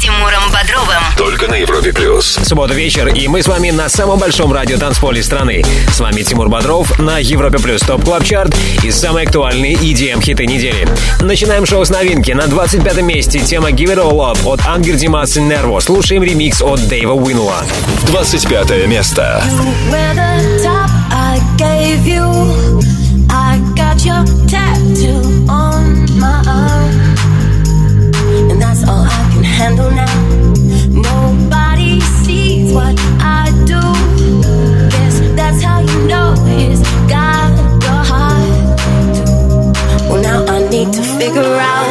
Тимуром Бодровым. Только на Европе плюс. Суббота вечер, и мы с вами на самом большом радио танцполе страны. С вами Тимур Бодров на Европе плюс Top Club Chart и самые актуальные EDM хиты недели. Начинаем шоу с новинки. На 25 месте тема Give It All Up от Ангер Димас и Нерво. Слушаем ремикс от Дэйва Уинла. 25 место. You I gave you. I got your. figure out.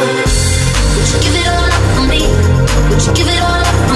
Would you give it all up for me? Would you give it all up?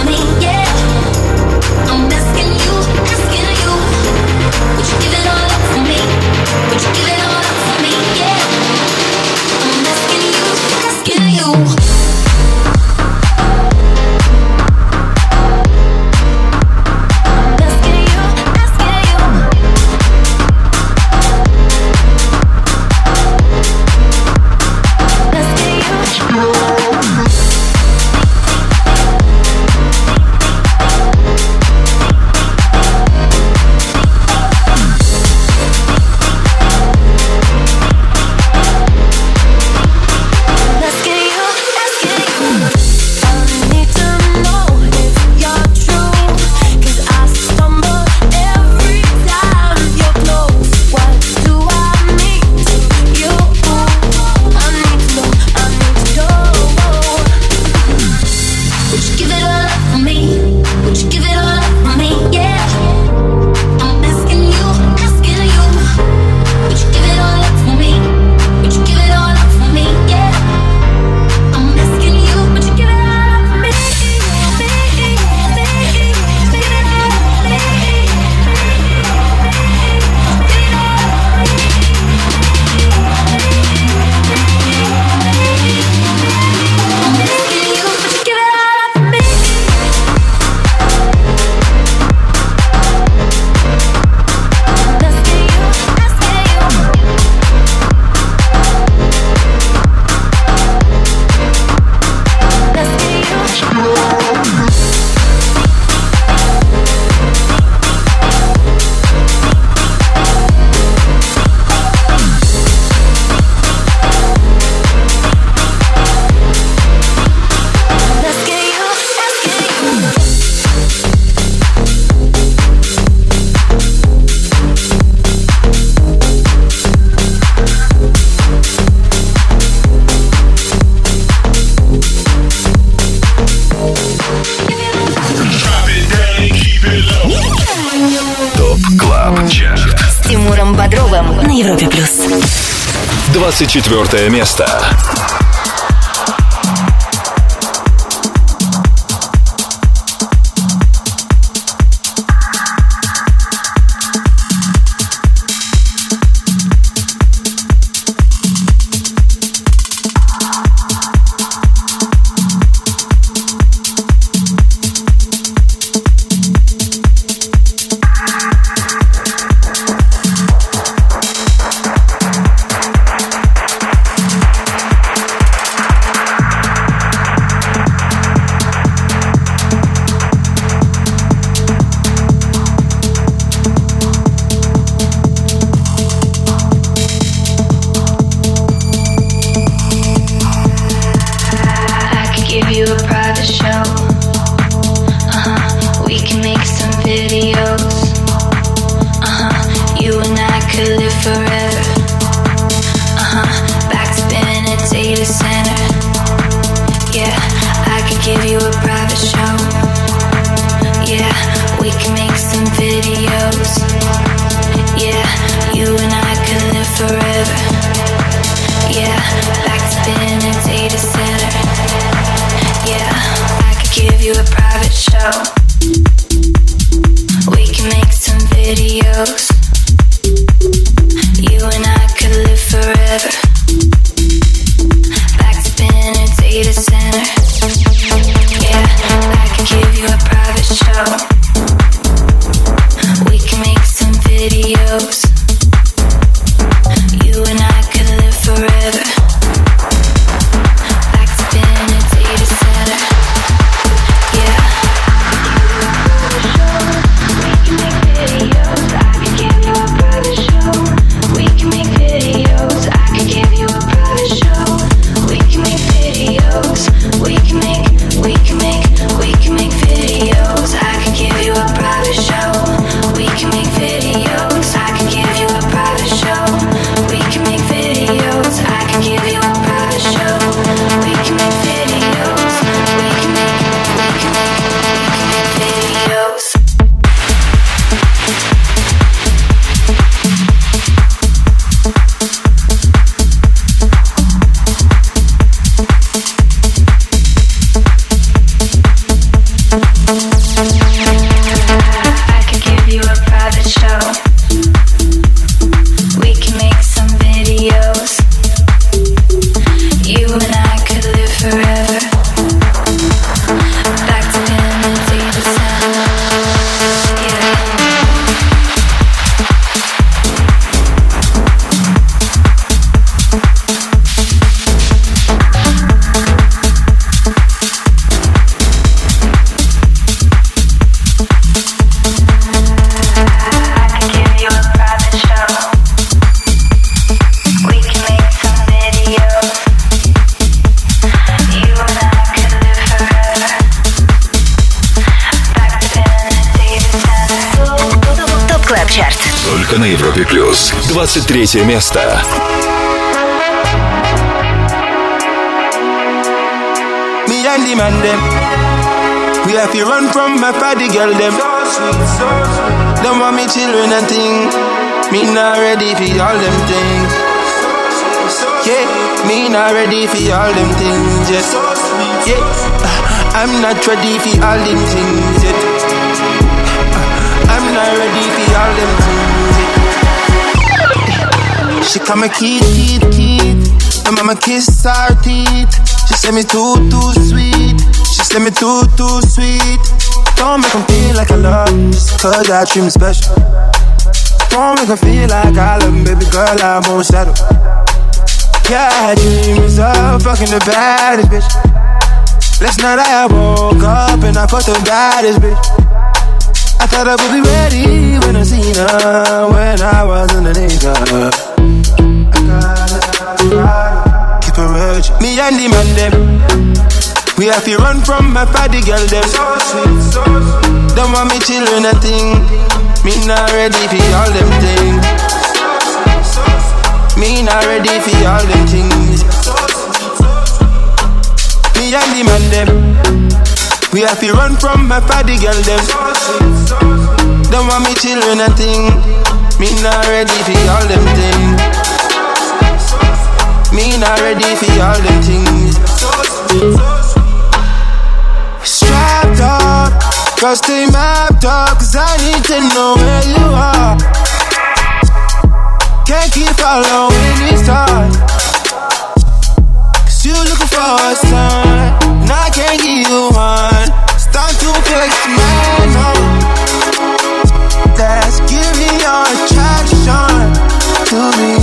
24 место. show. на Европе плюс. 23 место. Me and the man them. We have to run from my party girl them. Them want me children and thing. Me not ready for all them things. Yeah, me not ready for all them things yet. Yeah, I'm not ready for all them things yet. She come a kid, kid, kid. My mama kiss her teeth. She said me too, too sweet. She said me too, too sweet. Don't make 'em feel like I love 'em just cause I treat 'em special. Don't make 'em feel like I love baby girl, I won't settle. Yeah, I dreams of fucking the baddest bitch. Last night I woke up and I fucked the baddest bitch. I thought I would be ready when I seen her when I was in the gotta keep her urging. Me and the man them. We have to run from my party girl them. Don't want me children a thing. Me not ready for all them things. Me not ready for all them things. Me and the man them. We have to run from my party girl them. Don't want me children a thing. Me not ready for all them things. Me not ready for all them things. Strapped up, girl stay mapped up, cause I need to know where you are. Can't keep following these stars. Cause you looking for a sign, and I can't give you one. Start to man, no. Let's give me your attraction to me.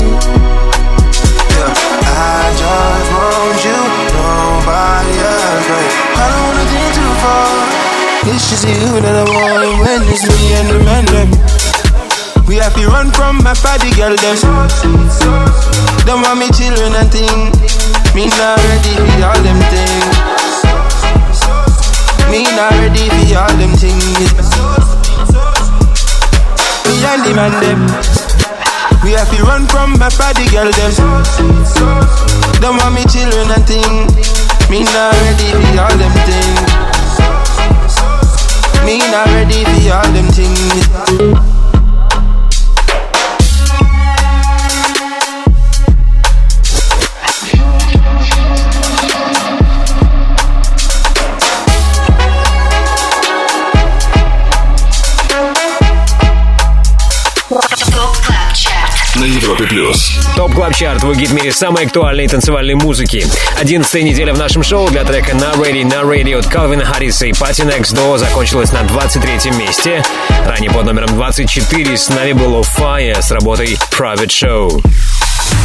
Just want you, nobody else, babe. I don't wanna think too far. It's just you that I want when it's me and the man them. We have to run from my party girl them. Don't want me children and thing. Me not ready for all them things. Me not ready for all them things. Me and the man them. We have to run from my party girl them. Don't want me children and thing. Me not ready for all them things. Me not ready for all them things. Европе плюс. Top Club Chart в мире самой актуальной танцевальной музыки. Одиннадцатая неделя в нашем шоу для трека «Nuh Ready Nuh Ready» от Калвина Харриса и PARTYNEXTDOOR закончилась на 23 месте. Ранее под номером 24 с нами был Fire с работой Private Show.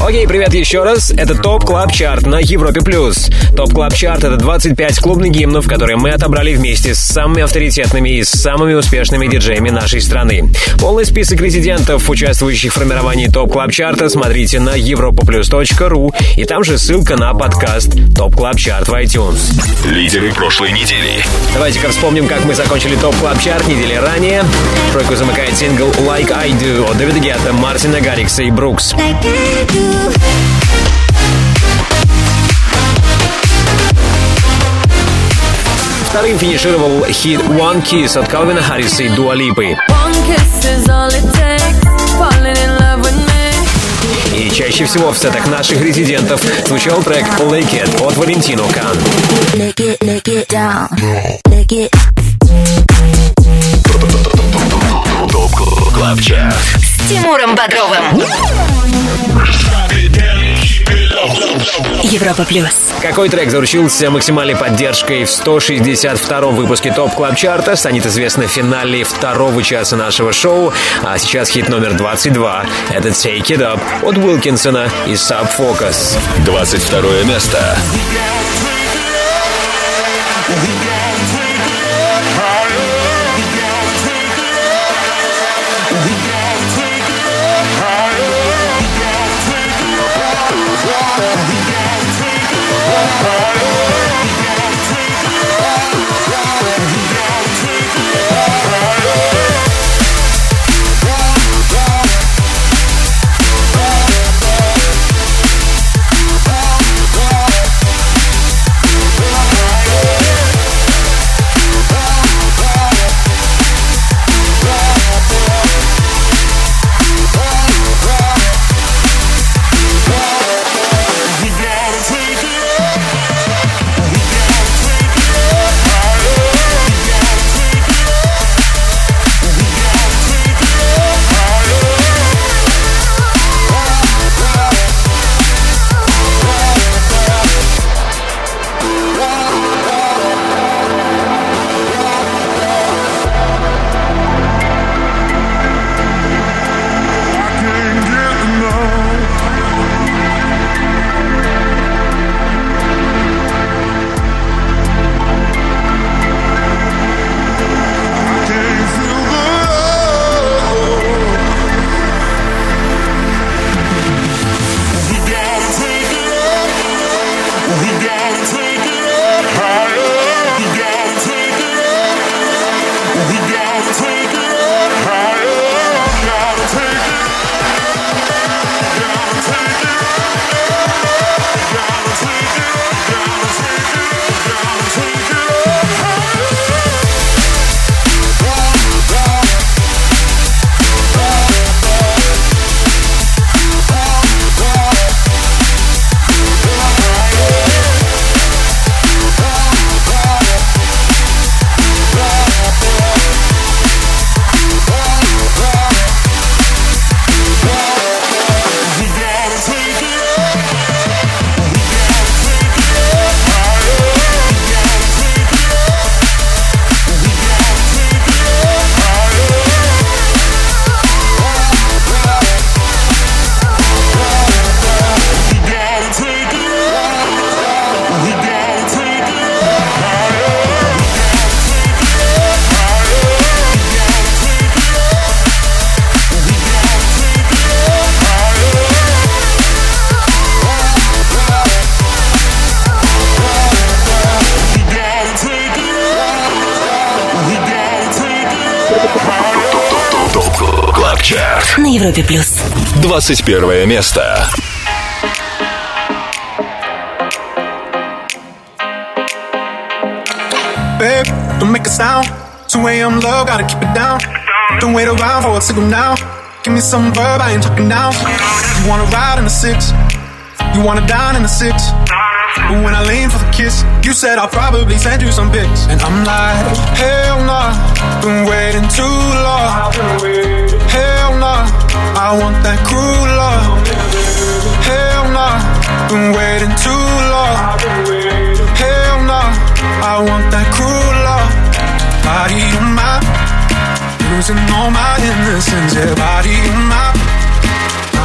Окей, привет еще раз. Это Top Club Chart на Европе+. плюс. ТОП Клаб Чарт — это 25 клубных гимнов, которые мы отобрали вместе с самыми авторитетными и самыми успешными диджеями нашей страны. Полный список резидентов, участвующих в формировании Top Club Chart а, смотрите на europaplus.ru и там же ссылка на подкаст Top Club Chart в iTunes. Лидеры прошлой недели. Давайте-ка вспомним, как мы закончили Top Club Chart недели ранее. Тройку замыкает сингл «Like I Do» от Дэвида Гетта, Мартина Гаррикса и Brooks. Вторым финишировал хит «One Kiss» от Калвина Харриса и Дуа Липы. One kiss is all it takes. Falling in love with me. И чаще всего в сетах наших резидентов звучал трек «Lick It» от Валентино Кан. Chart С Тимуром Бодровым. Европа плюс. Какой трек заручился максимальной поддержкой в 162-м выпуске Top Club Chart а, станет известно в финале второго часа нашего шоу. А сейчас хит номер 22. Это Take It Up от Уилкинсона и Sub Focus. 22 место. 21 место. Babe, don't make a sound. 2 a.m. low, gotta keep it down. Don't wait around for a signal now. Give me some verb, I ain't talking now. You wanna ride in the six? You wanna dine in the six? But when I lean for the kiss, you said I'll probably send you some pics. And I'm like, hell nah, been waiting too long. Hell nah, I want that cruel love. Hell nah, been waiting too long. Hell nah, I want that cruel love. Body on my, losing all my innocence. Yeah, body on my,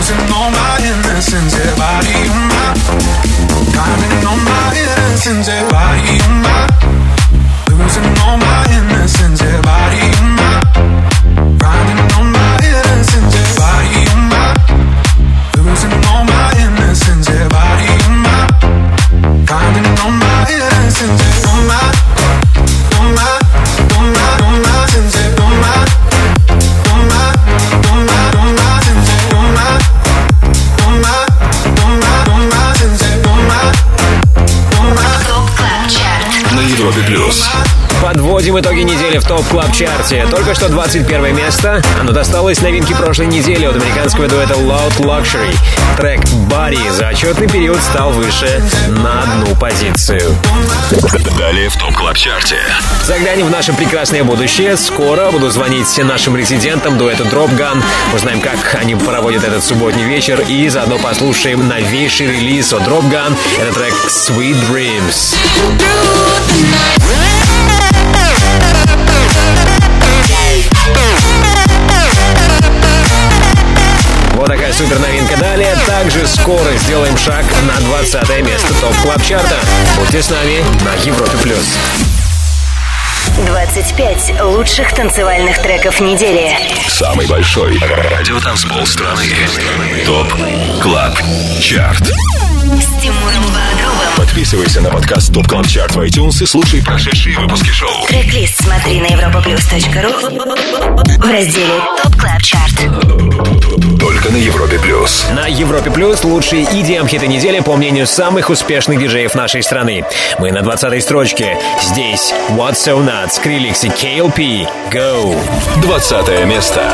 losing all my innocence. Yeah, body on all my innocence. Yeah, body on my, Подводим итоги недели в Top Club Chart е. Только что 21 место. Оно досталось новинке прошлой недели от американского дуэта Loud Luxury. Трек Body за отчетный период стал выше на одну позицию. Далее в Top Club Chart е. Заглянем в наше прекрасное будущее. Скоро буду звонить нашим резидентам дуэту Drop Gun. Узнаем, как они проводят этот субботний вечер. И заодно послушаем новейший релиз от Drop Gun. Это трек Sweet Dreams. Вот такая супер новинка. Далее также скоро сделаем шаг на 20 место топ клаб чарта. Будьте с нами на Европе плюс. 25 лучших танцевальных треков недели. Самый большой радиотанцпол страны. ТОП КЛАБ ЧАРТ. С Тимуром Бодровым. Подписывайся на подкаст ТОП КЛАБ ЧАРТ в iTunes и слушай прошедшие выпуски шоу. Трек-лист смотри на europaplus.ru в разделе ТОП КЛАБ ЧАРТ. Только на Европе Плюс. На Европе Плюс лучшие EDM хиты недели по мнению самых успешных диджеев нашей страны. Мы на 20-й строчке. Здесь What's So Nuts, Skrillex и KLP. Go! 20 место.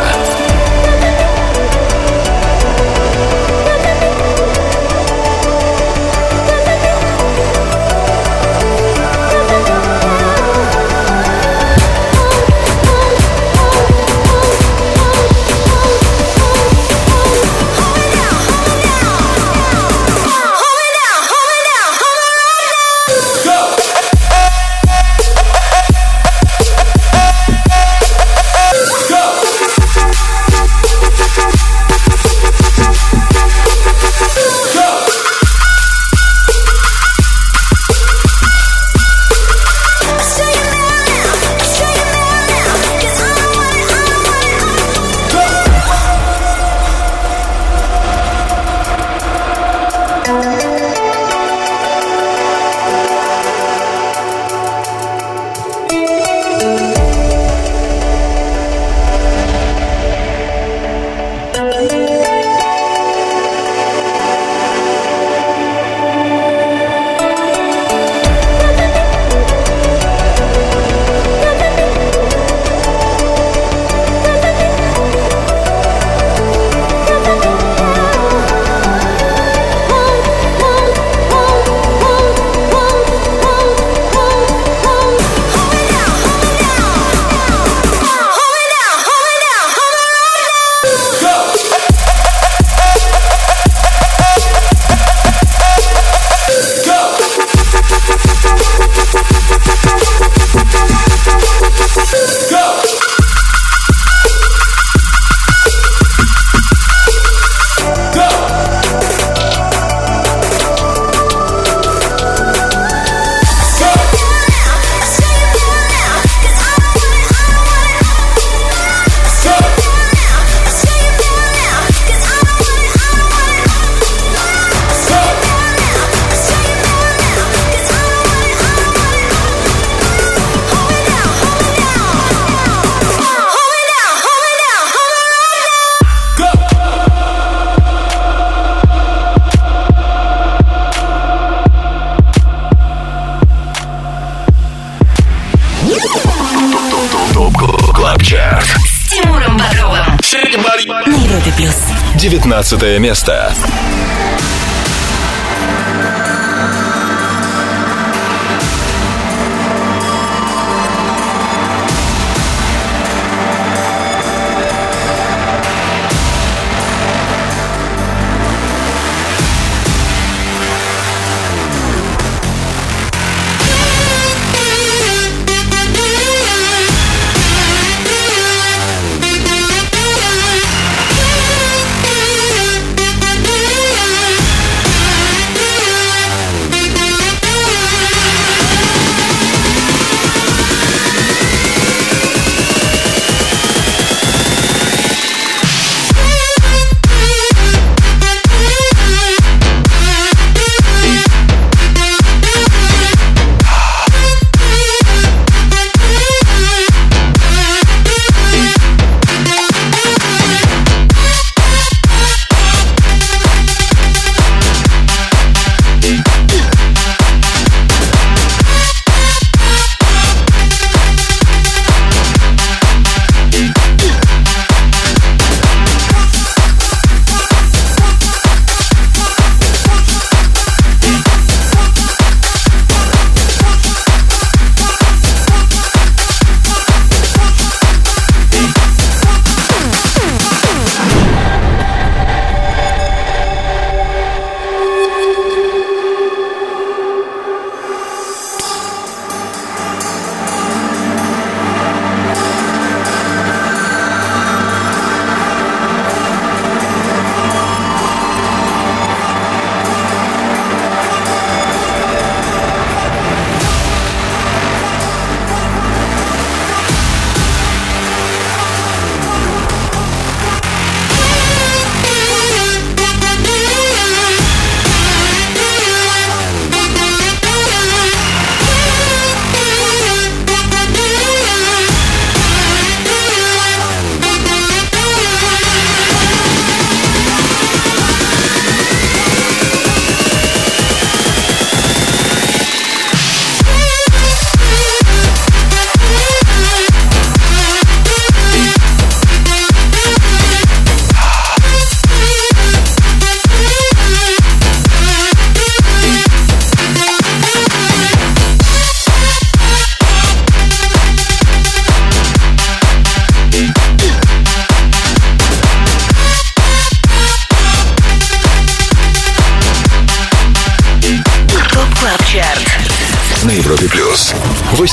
19 место.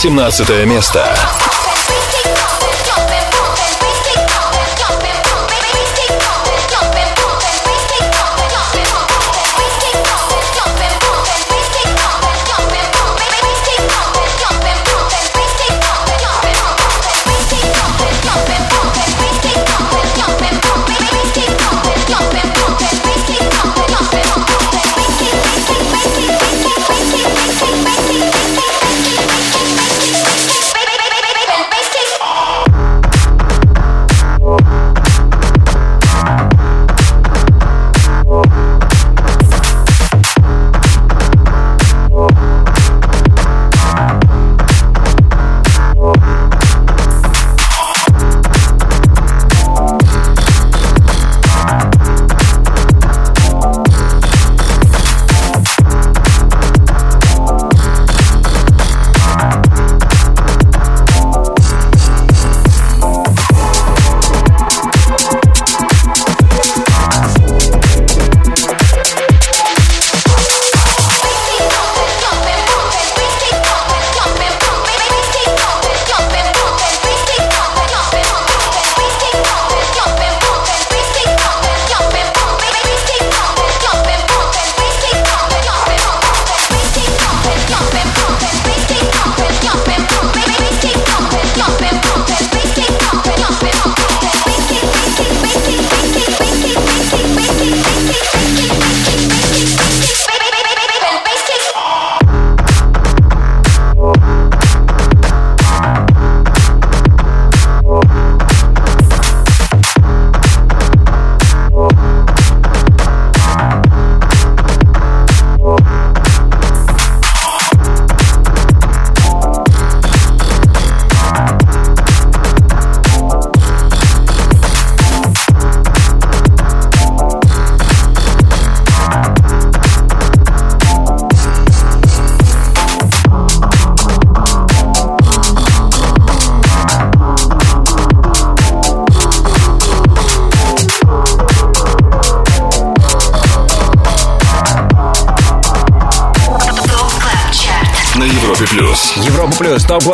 18 место.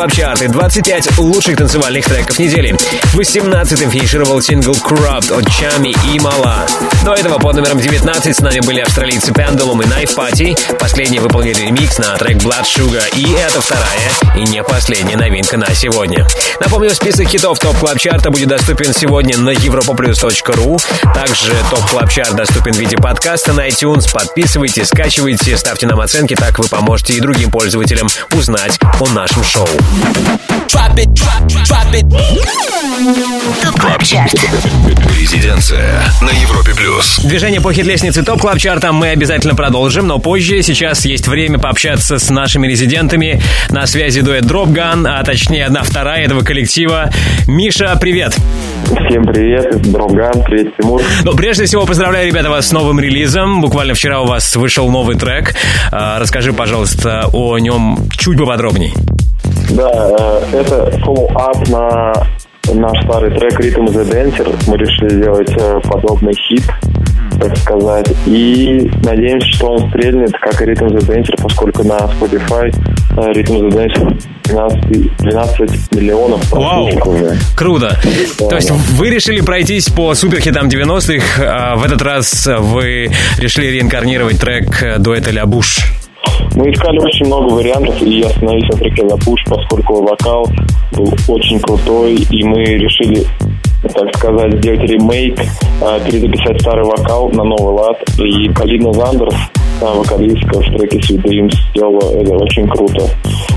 Плюс, Топ Клаб Чарт и 25 лучших танцевальных треков недели. 18-м финишировал сингл Kurupt от Tchami и Malaa. До этого под номером 19 с нами были австралийцы Pendulum и Knife Party. Последние выполнили ремикс на трек Blood Sugar. И это вторая и не последняя новинка на сегодня. Напомню, список хитов Top Club Chart а будет доступен сегодня на europaplus.ru. Также Top Club Chart доступен в виде подкаста на iTunes. Подписывайтесь, скачивайте, ставьте нам оценки, так вы поможете и другим пользователям узнать о нашем шоу. Club Chart. Резиденция на Европе плюс. Движение по хит-лестнице Top Club Chart а мы обязательно продолжим, но позже. Сейчас есть время пообщаться с нашими резидентами. На связи дуэт Drop Gun, а точнее одна вторая этого коллектива. Миша, привет! Всем привет, Drop Gun, привет, Тимур. Ну, прежде всего, поздравляю, ребята, вас с новым релизом. Буквально вчера у вас вышел новый трек. А, Расскажи, пожалуйста, о нем чуть поподробней. Да, э, это follow-up на наш старый трек Rhythm the Dancer. Мы решили сделать э, подобный хит, так сказать. И надеемся, что он стрельнет, как и Rhythm the Dancer, поскольку на Spotify э, Rhythm the Dancer 12, 12 миллионов Вау. уже. Круто. Да, То есть да. вы решили пройтись по суперхитам 90-х, а в этот раз вы решили реинкарнировать трек дуэта Ля Буш. Мы искали очень много вариантов, и я остановился на треке «La Push», поскольку вокал был очень крутой, и мы решили, так сказать, сделать ремейк, э, перезаписать старый вокал на новый лад. И Калина Зандерс, э, вокалистка в треке Sweet Dreams, сделала это очень круто.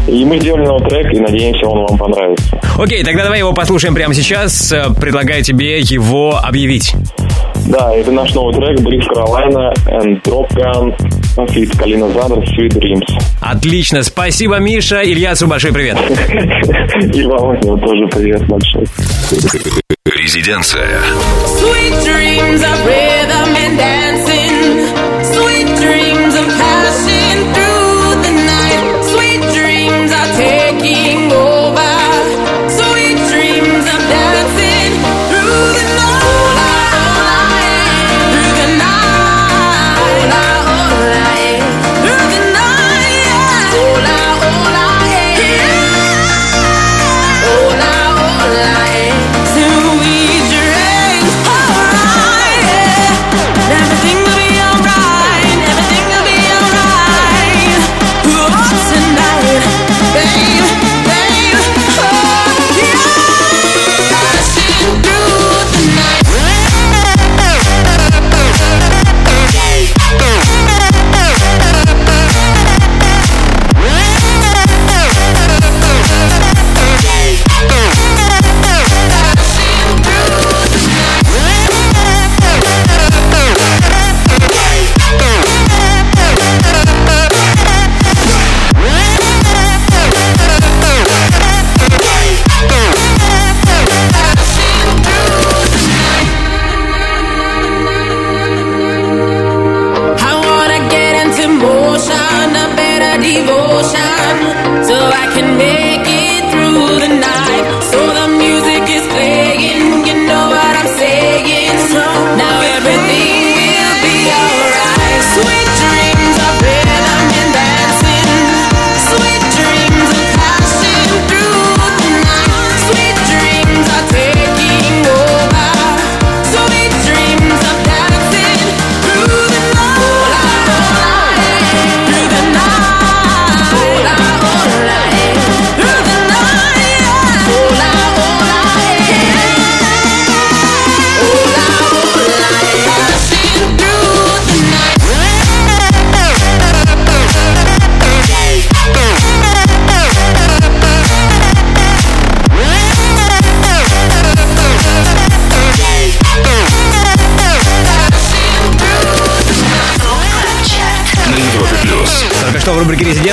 И мы сделали новый трек, и надеемся, он вам понравится. Окей, тогда давай его послушаем прямо сейчас. Предлагаю тебе его объявить. Да, это наш новый трек Бриф Каролайна and Drop Gun Фит Калина Зандерс Sweet Dreams. Отлично, спасибо, Миша. Ильясу большой привет. И вам тоже привет большой. Резиденция Sweet dreams of rhythm and dancing.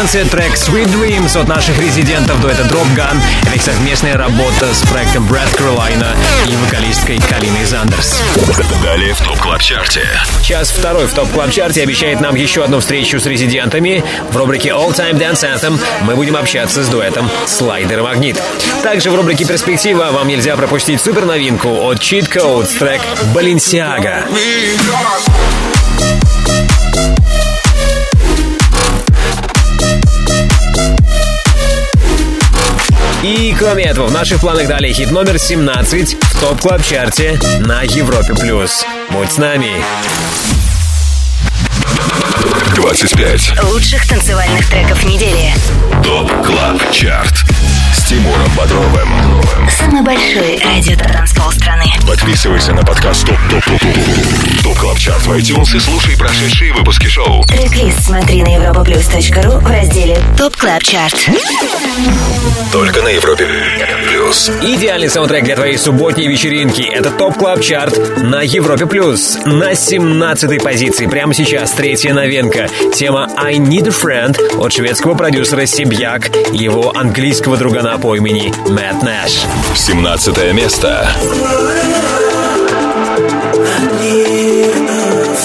«Резиденция» трек «Sweet Dreams» от наших резидентов дуэта Drop Gun. Это их совместная работа с проектом Breathe Carolina и вокалисткой Калиной Зандерс. Далее в Top Club Chart е. Час второй в Top Club Chart е обещает нам еще одну встречу с резидентами. В рубрике All Time Dance Anthem мы будем общаться с дуэтом Slider Magnit. Также в рубрике Перспектива вам нельзя пропустить супер новинку от Cheat Codes трек Balenciaga. И кроме этого, в наших планах далее хит номер 17 в Top Club Chart е на Европе Плюс. Будь с нами. 25. Лучших танцевальных треков недели. Top Club Chart с Тимуром Бодровым Самый большой радиотанцпол страны. Подписывайся на подкаст Top Top Top Top Top Club Chart в iTunes и слушай прошедшие выпуски шоу Трек-лист смотри на europaplus.ru в разделе Top Club Chart. Только на Европе Плюс Идеальный саундтрек для твоей субботней вечеринки. Это Top Club Chart на Европе Плюс На 17 позиции прямо сейчас третья новинка. Тема «I Need a Friend» от шведского продюсера Sebjak и его английского другана по имени Мэтт Нэш. 17 место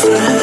ТОП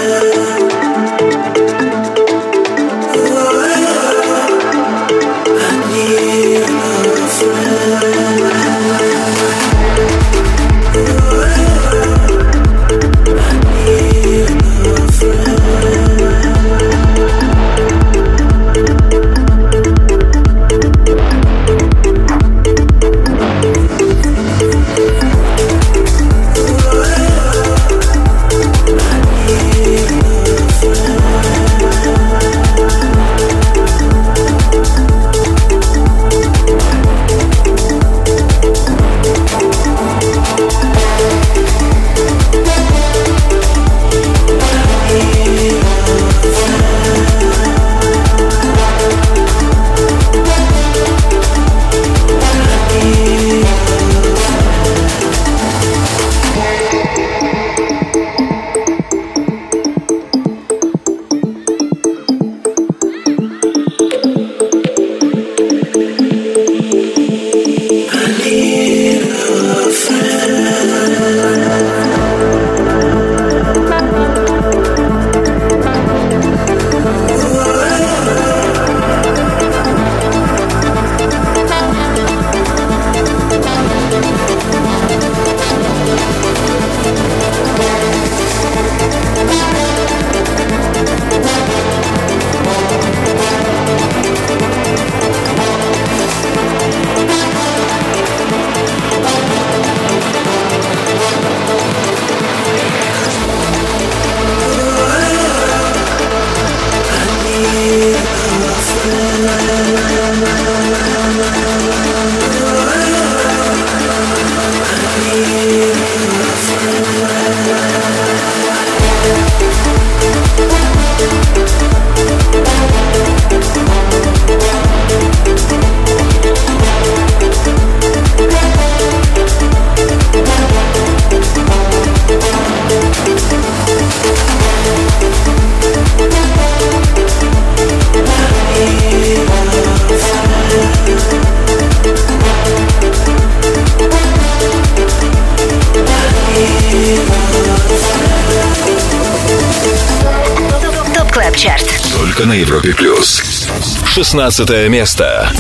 16 место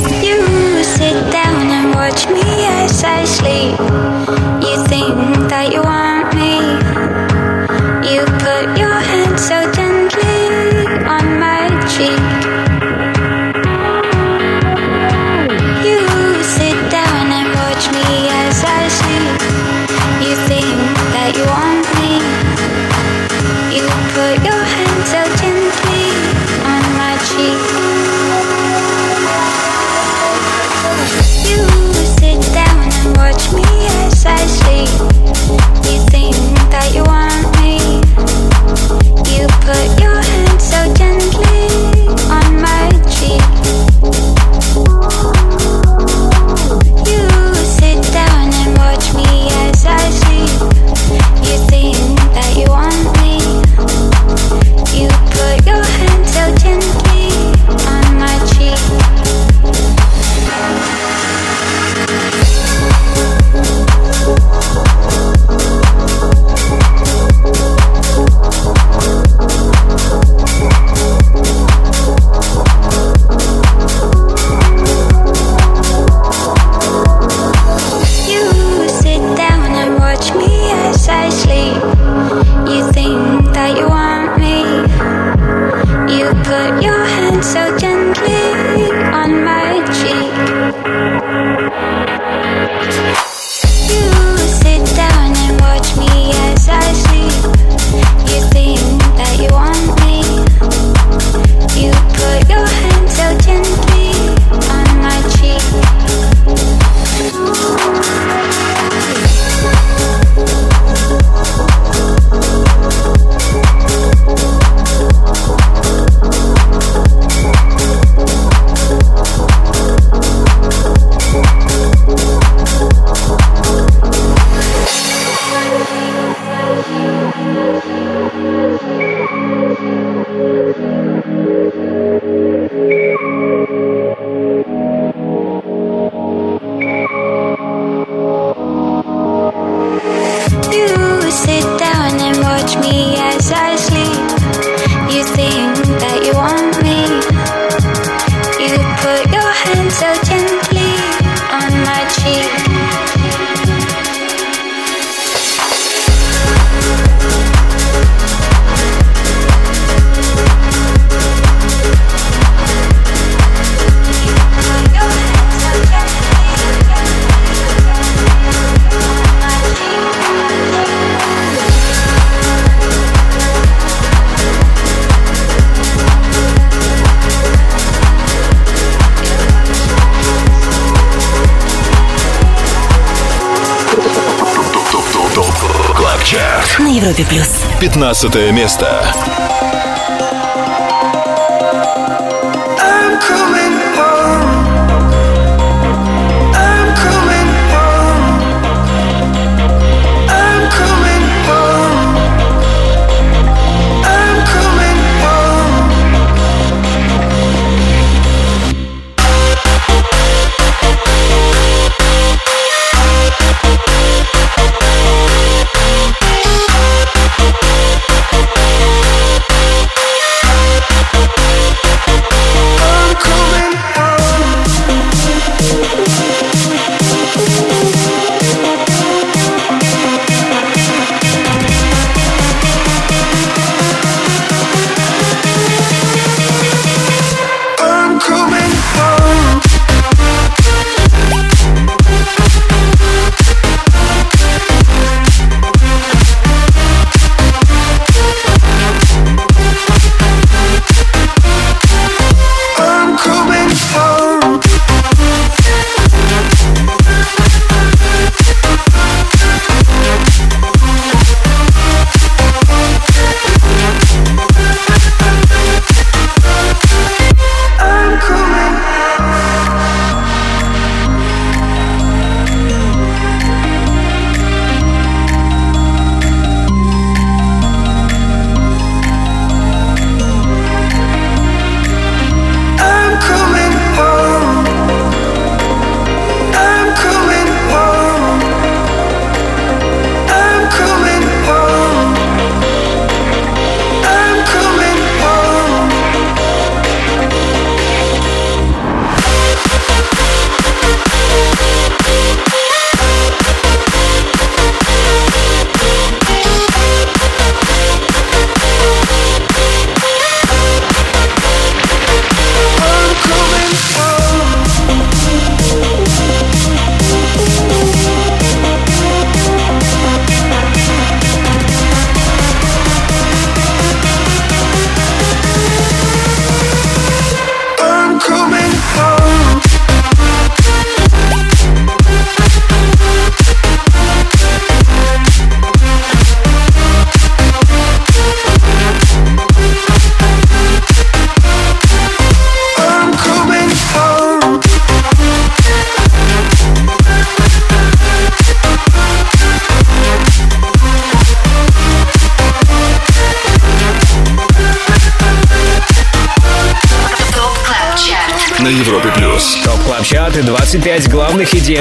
15 место.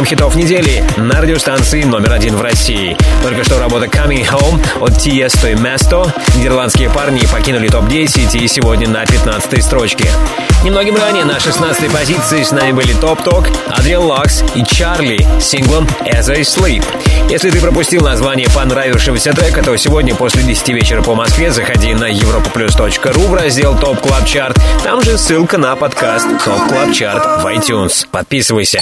топ-7 хитов недели на радиостанции номер один в России. Только что работа Coming Home от Tiesto и Mesto. Нидерландские парни покинули топ-10 и сегодня на 15 строчке. Немногим ранее на 16 позиции с нами были Tobtok, Адриан Лакс и Чарли с синглом As I Sleep. Если ты пропустил название понравившегося трека, то сегодня после 10 вечера по Москве заходи на europaplus.ru в раздел Top Club Chart. Там же ссылка на подкаст Top Club Chart в iTunes. Подписывайся.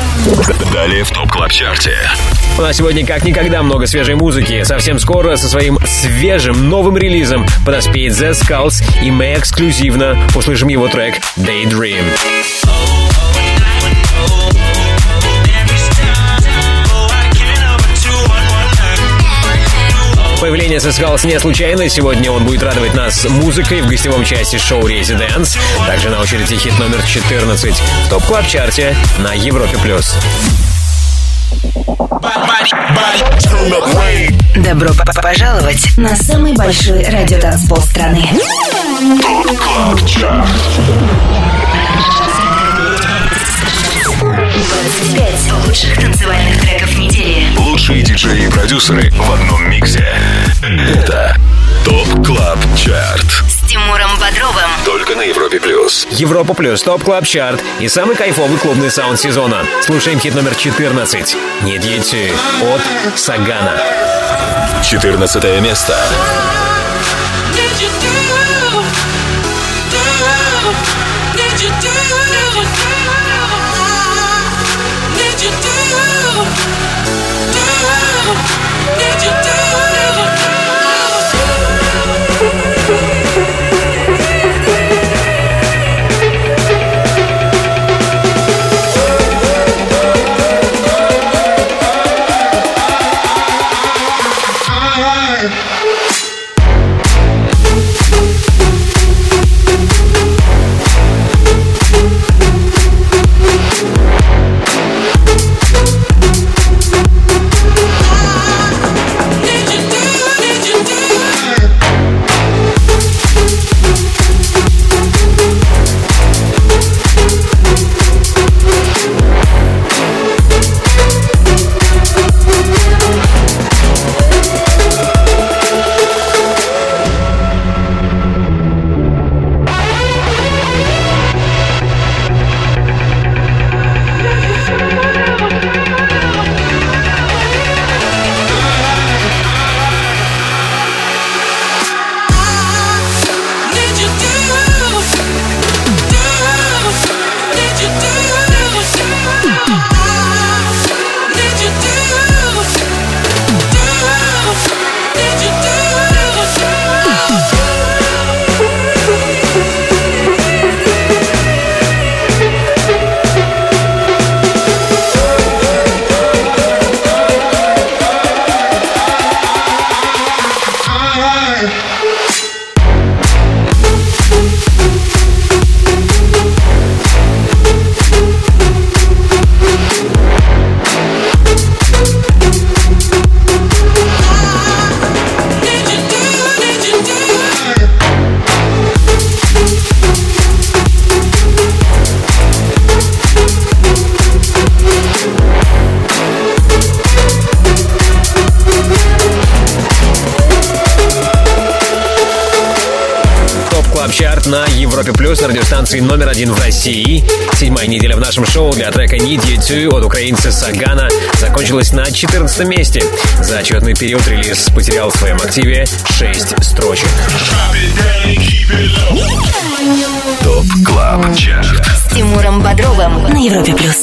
Далее в ТОП КЛАБ ЧАРТе. У нас сегодня как никогда много свежей музыки. Совсем скоро со своим свежим новым релизом подоспеет The Skulls, и мы эксклюзивно услышим его трек Daydream. Появление Skulls не случайно. Сегодня он будет радовать нас музыкой в гостевом части шоу Residence. Также на очереди хит номер 14 в топ клаб чарте на Европе+. плюс. Добро пожаловать на самый большой радиотанцпол страны. КЛАБ ЧАРТ. 25 лучших танцевальных треков недели. Лучшие диджеи и продюсеры в одном миксе. Это ТОП КЛАБ ЧАРТ. С Тимуром Бодровым. Только на Европе Плюс. Европа плюс топ клаб чарт и самый кайфовый клубный саунд сезона. Слушаем хит номер 14. Не дети от Сагана. 14 место. Украинца Сагана закончилась на 14 месте. За отчетный период релиз потерял в своем активе 6 строчек. ТОП КЛАБ ЧАРТ С Тимуром Бодровым на Европе Плюс.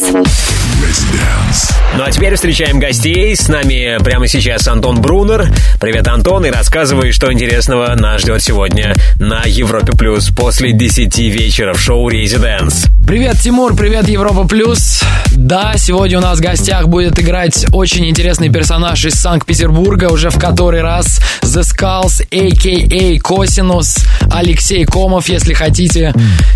Ну а теперь встречаем гостей. С нами прямо сейчас Антон Брунер. Привет, Антон, и рассказывай, что интересного нас ждет сегодня на Европе Плюс после 10 вечера в шоу Резиденс. Привет, Тимур, привет, Европа Плюс. Да, сегодня у нас в гостях будет играть очень интересный персонаж из Санкт-Петербурга, уже в который раз The Skulls, a.k.a. Косинус, Алексей Комов, если хотите.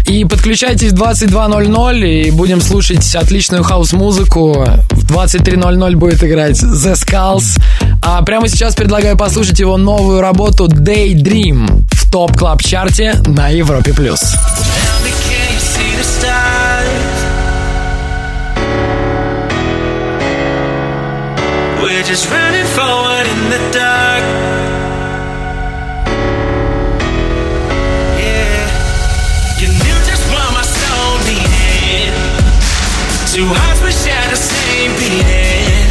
И подключайтесь в 22.00 и будем слушать отличную хаус-музыку. В 23.00 будет играть The Skulls. А прямо сейчас предлагаю послушать его новую работу Daydream в Top Club Chart е на Европе Плюс. We're just running forward in the dark. Yeah, you knew just what my soul needed. Two hearts we share the same beating.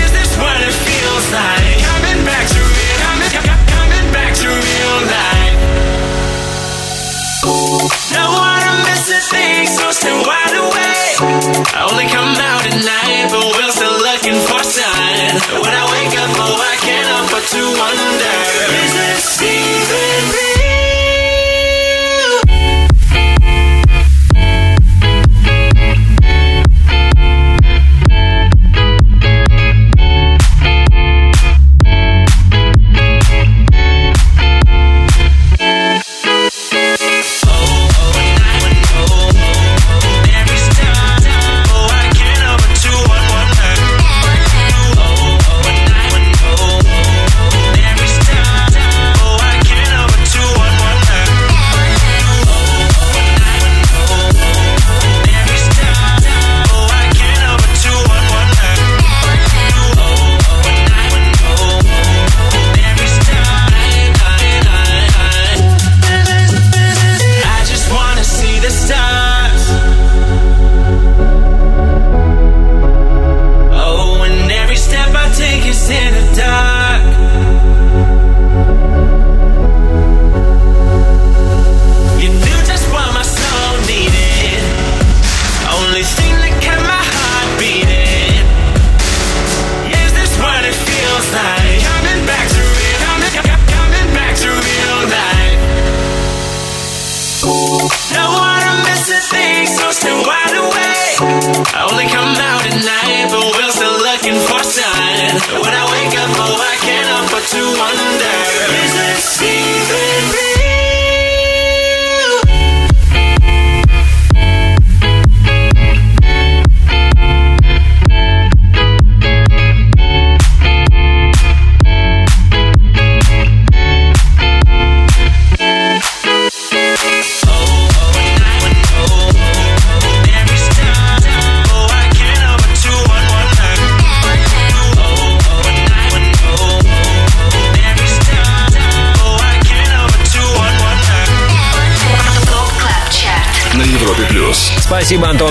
Is this what it feels like? Coming back to real, coming, coming back to real life. Don't wanna miss a thing, so stay wide awake. I only come out at night, but we're still looking for sign. When I wake up, oh, I can't help but to wonder: Is this even real?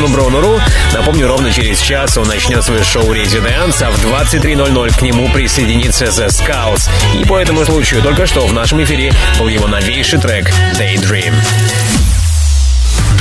Антону Брунеру. Напомню, ровно через час он начнет свое шоу «Резиденс», а в 23.00 к нему присоединится The Skulls. И по этому случаю только что в нашем эфире был его новейший трек «Daydream».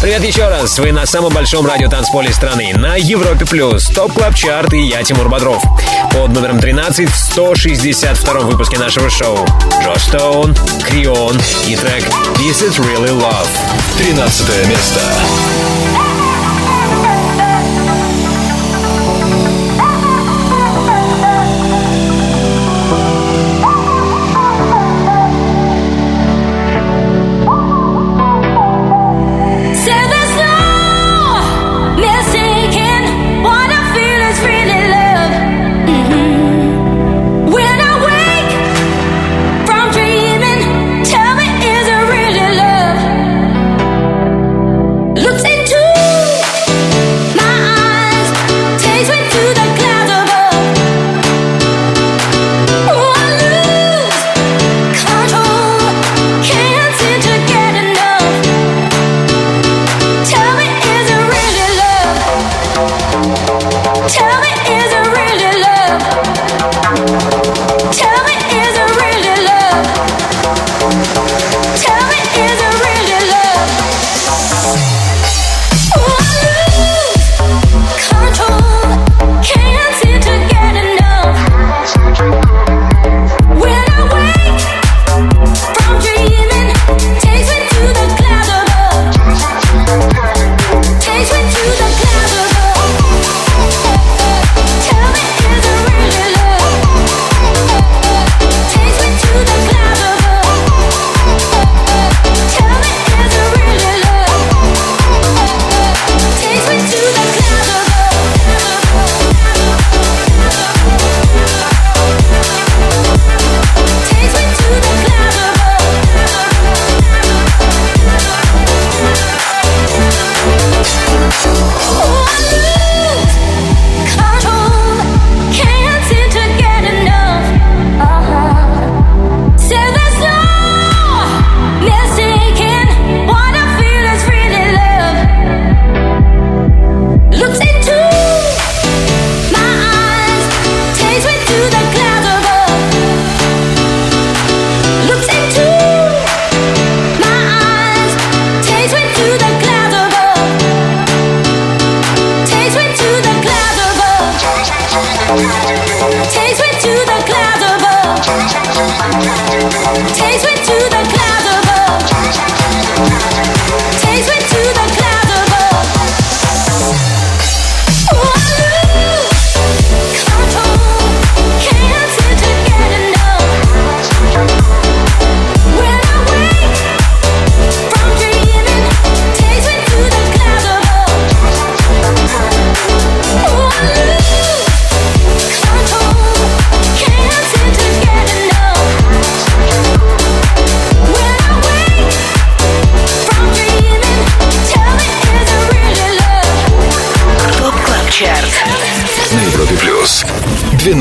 Привет еще раз. Вы на самом большом радиотанцполе страны. На Европе Плюс. Top Club Chart и я, Тимур Бодров. Под номером 13 в 162 выпуске нашего шоу. Джо Стоун, Крион и трек This Is Really Love. 13 место.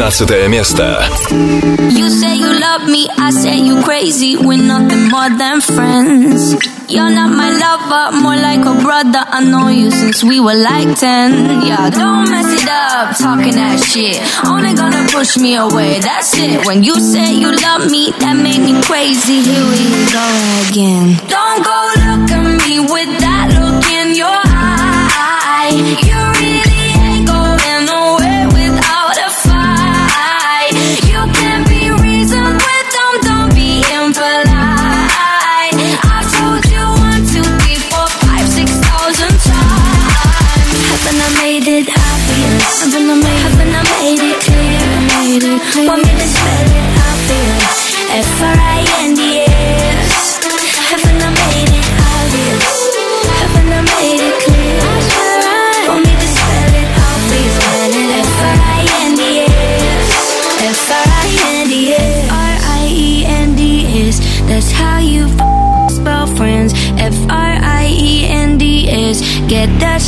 12 место. You say you love me, I say you crazy. We're nothing more than friends. You're not my lover, more like a brother. I know you since we were like 10. Yeah, don't mess it up, talking that shit. Only gonna push me away, that's it. When you say you love me, that made me crazy. Here we go again. Don't go look at me with that look in your eye. You really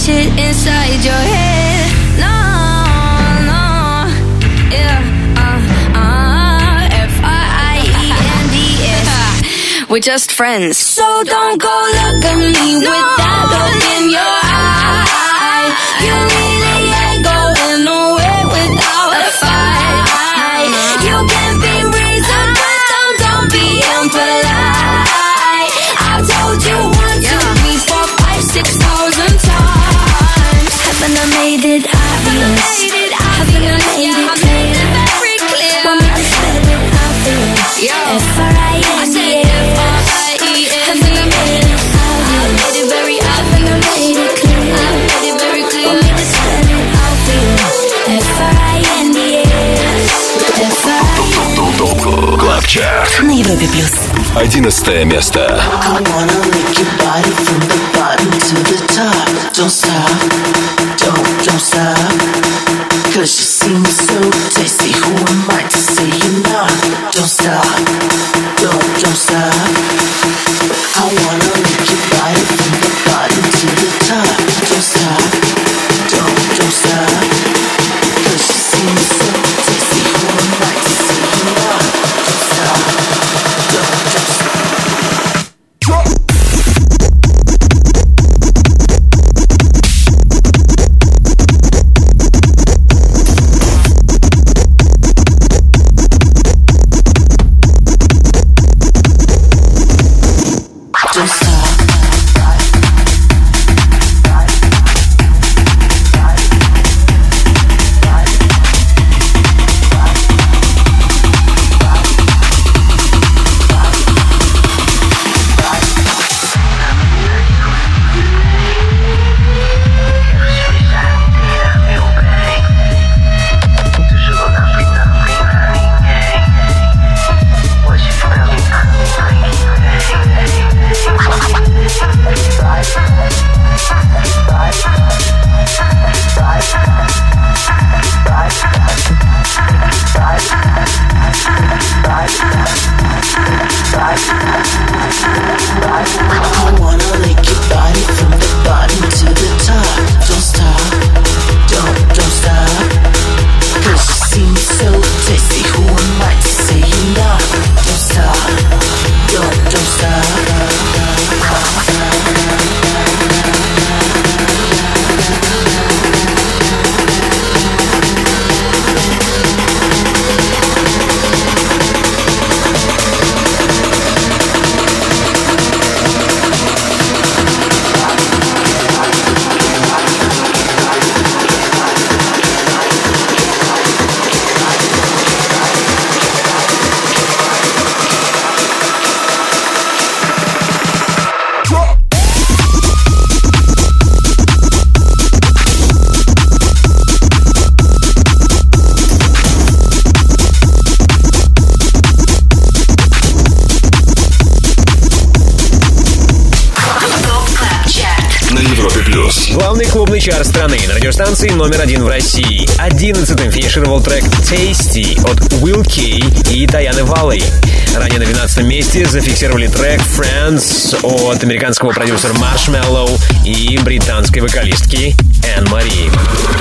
shit inside your head. No, no, yeah, uh, uh. F R I E N D S. We're just friends. So don't go look at me with that look in your eye. You i'ma spell it. Чарт. На Европе плюс. 11 место. I wanna lick your body from the bottom to the top. Don't stop, don't, don't stop. Cause you seem so tasty. Who am I to say you're not? Don't stop, 12 месте зафиксировали трек Friends от американского продюсера Marshmello и британской вокалистки Энн Мари.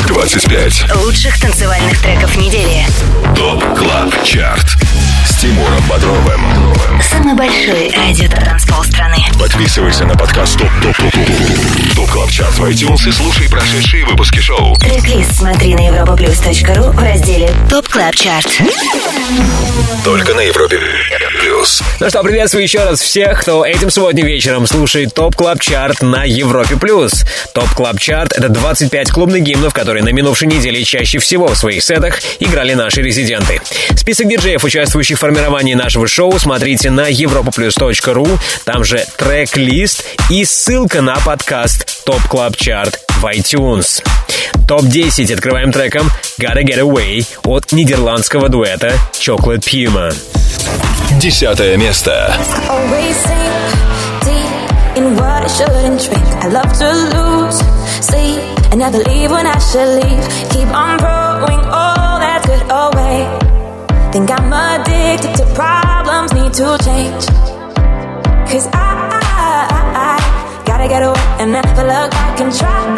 25. Лучших танцевальных треков недели. Top Club Chart с Тимуром Бодровым. Самый большой радиотанцпол страны. Подписывайся на подкаст Top Top Top Top Top Club Chart в iTunes и слушай прошедшие выпуски шоу. Трек-лист смотри на europaplus.ru в разделе Top Club Chart. Только на Европе Плюс. Ну что, приветствую еще раз всех, кто этим сегодня вечером слушает Top Club Chart на Европе Плюс. Top Club Chart — это 25 клубных гимнов, которые на минувшей неделе чаще всего в своих сетах играли наши резиденты. Список диджеев, участвующих в формировании нашего шоу, смотрите на europaplus.ru, там же трек-лист и ссылка на подкаст Top Club Chart в iTunes. Топ-10 открываем треком Gotta Get Away от нидерландского дуэта Chocolate Puma. Десятое место. In what I shouldn't drink. I love to lose sleep and never leave when I should leave. Keep on good away. Think I'm addicted to problems, need to change. Cause I, I, I, gotta get away and never look back and try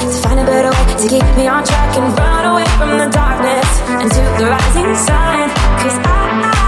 to find a better way to keep me on track and run away from the darkness into the rising sun. Cause I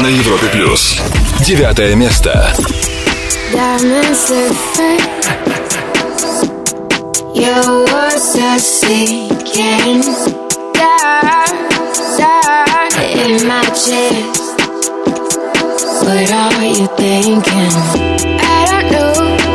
На Европе Плюс. Девятое место. Your words are sinking down, down in my chest. What are you thinking? I don't know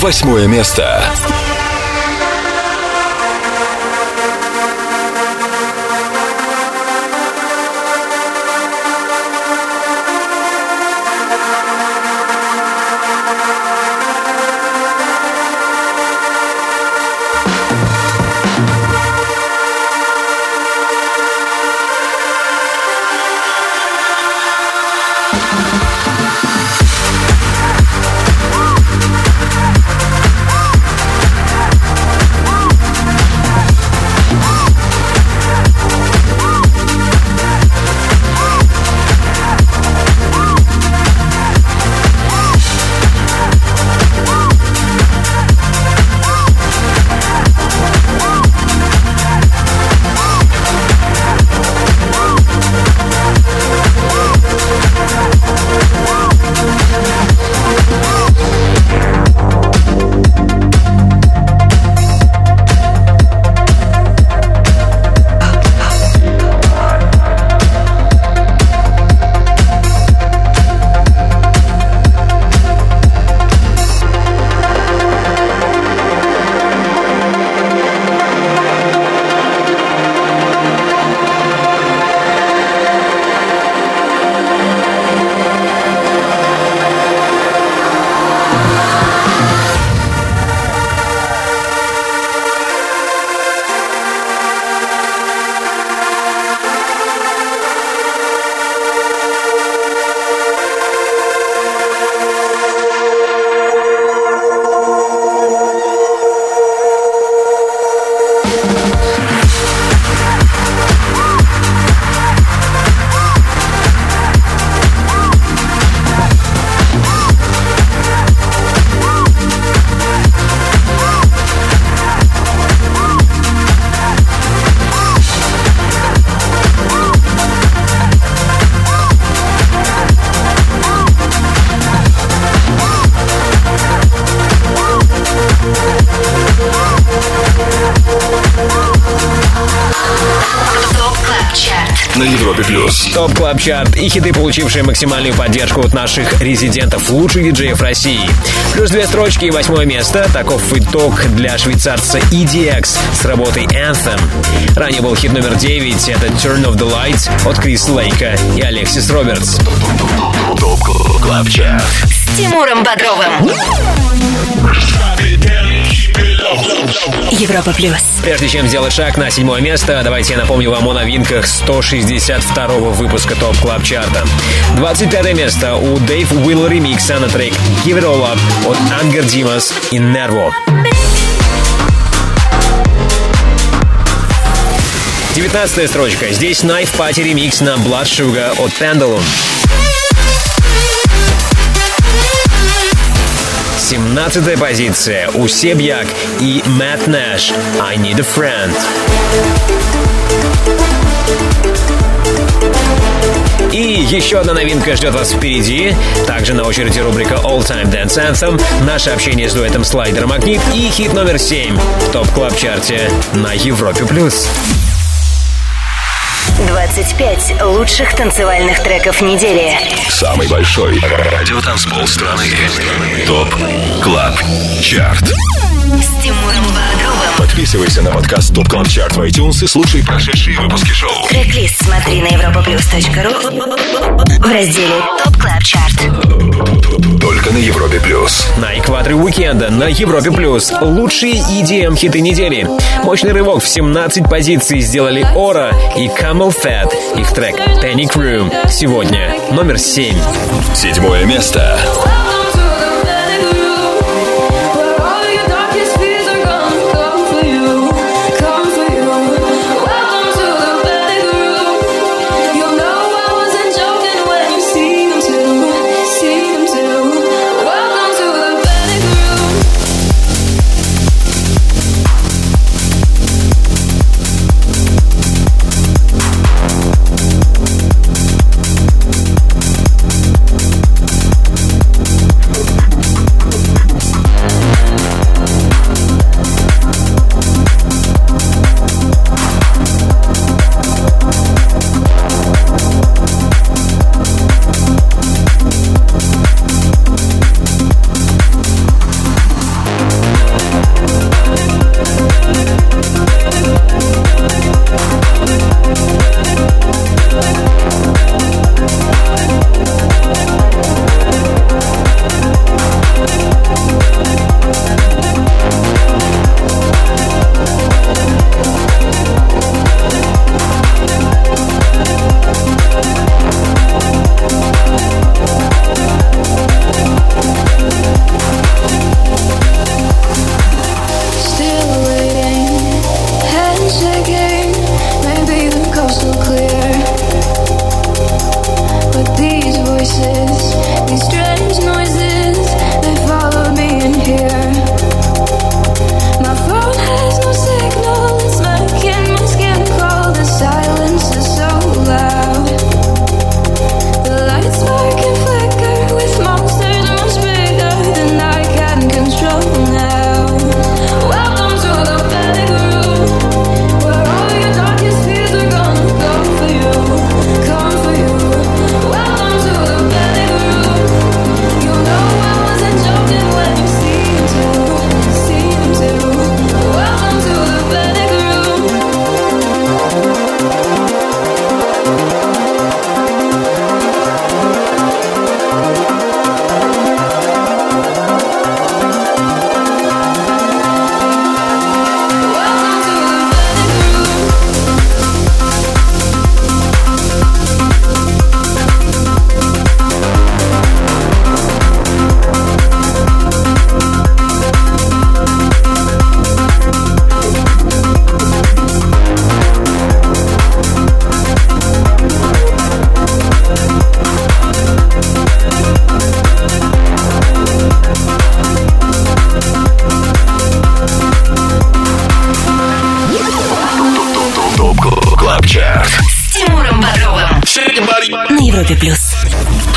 Восьмое место. Top Club Chart и хиты, получившие максимальную поддержку от наших резидентов, лучших диджеев России. Плюс две строчки и восьмое место. Таков итог для швейцарца EDX с работой Anthem. Ранее был хит номер 9, это Turn Off the Lights от Крис Лейка и Алексис Робертс. Top Club Chart. С Тимуром Бодровым. Европа Плюс. Прежде чем сделать шаг на седьмое место, давайте я напомню вам о новинках 162 выпуска Top Club Chart а. 25 место у Дэйв Уилл ремикса на трек Give It All Up от Ангер Димас и Нерво. 19 строчка. Здесь Knife Party ремикс на Blood Sugar от Pendulum. 17 позиция у Себьяк и Мэтт Нэш «I Need a Friend». И еще одна новинка ждет вас впереди. Также на очереди рубрика All Time Dance Anthem, наше общение с дуэтом Slider & Magnit и хит номер 7 в Top Club Chart е на Европе Плюс. 25 лучших танцевальных треков недели. Самый большой радиотанцпол страны. Top Club Chart. Подписывайся на подкаст Top Club Chart в iTunes и слушай прошедшие выпуски шоу. Трек-лист смотри на europaplus.ru в разделе ТОП КЛАБ ЧАРТ. Только на Европе плюс. На экваторе уикенда на Европе Плюс. Лучшие EDM хиты недели. Мощный рывок в 17 позиций сделали Ора и Camel Fat. Их трек Panic Room. Сегодня номер 7. Седьмое место.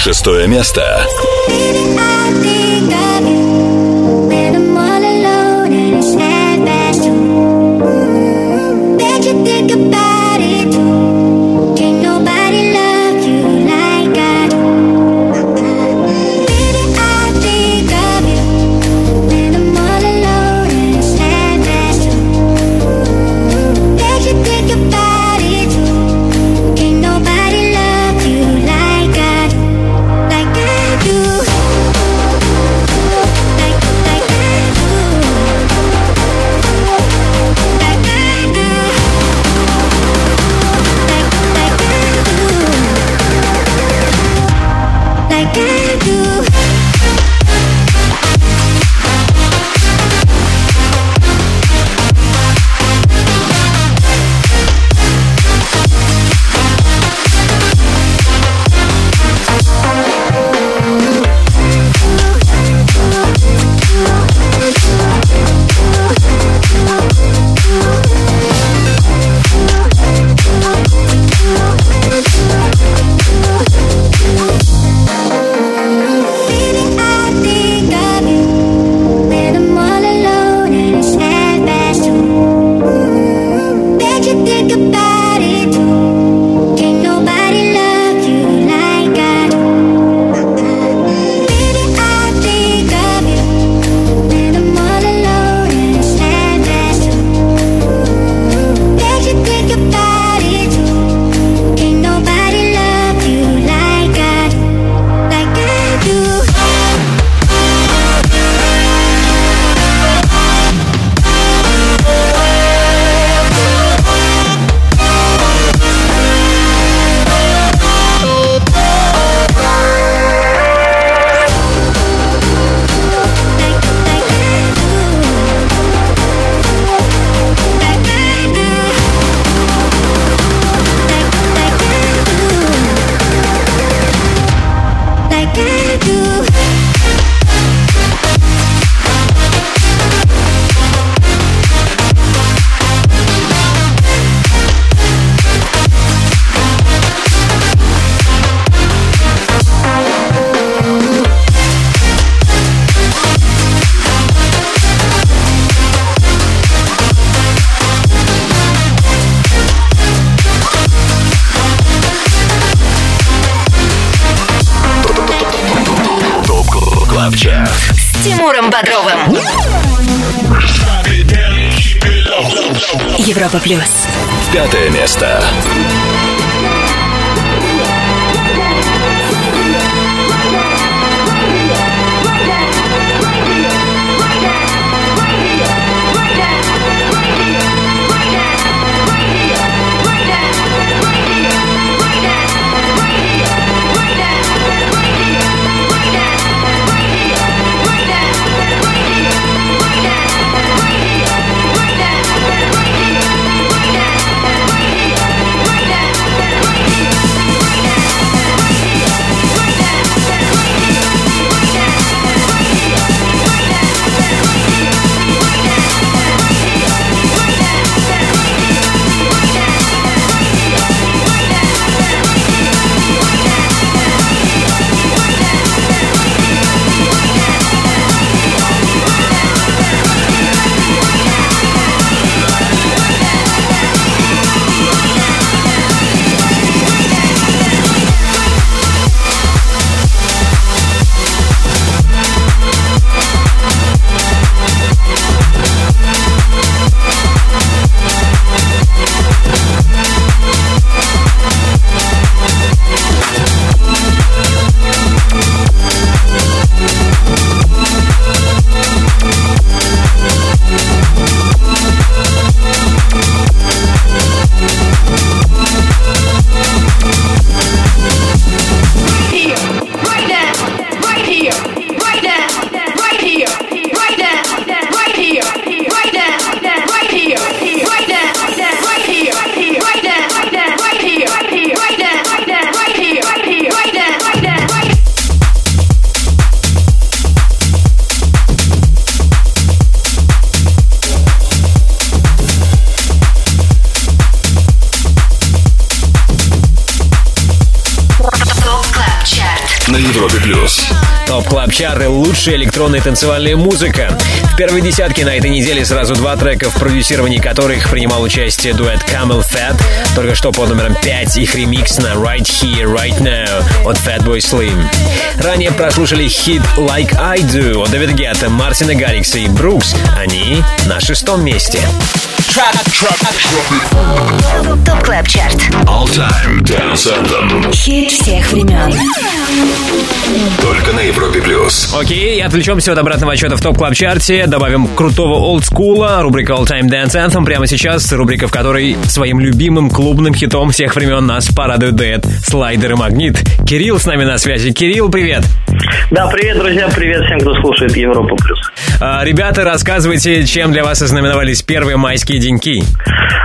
Шестое место. Клабчарт с Тимуром Бодровым. Европа плюс. Пятое место. Top Club Chart – лучшая электронная танцевальная музыка. В первой десятке на этой неделе сразу два трека, в продюсировании которых принимал участие дуэт CamelPhat. Только что под номером 5 их ремикс на Right Here, Right Now от Fatboy Slim. Ранее прослушали хит Like I Do от Дэвида Гетта, Мартина Гаррикса и Брукс. Они на шестом месте. Top Club Chart. All Time Dance Anthem. Хит всех времен. Только на Европе плюс. Окей, и отвлечемся от обратного отчета в топ клаб чарте добавим крутого олдскула, рубрика All Time Dance Anthem прямо сейчас, рубрика, в которой своим любимым клубным хитом всех времен нас порадует дуэт Слайдер и Магнит. Кирилл с нами на связи. Кирилл, привет! Да, привет, друзья, привет всем, кто слушает Европу плюс. А, ребята, рассказывайте, чем для вас ознаменовались первые майские деньки.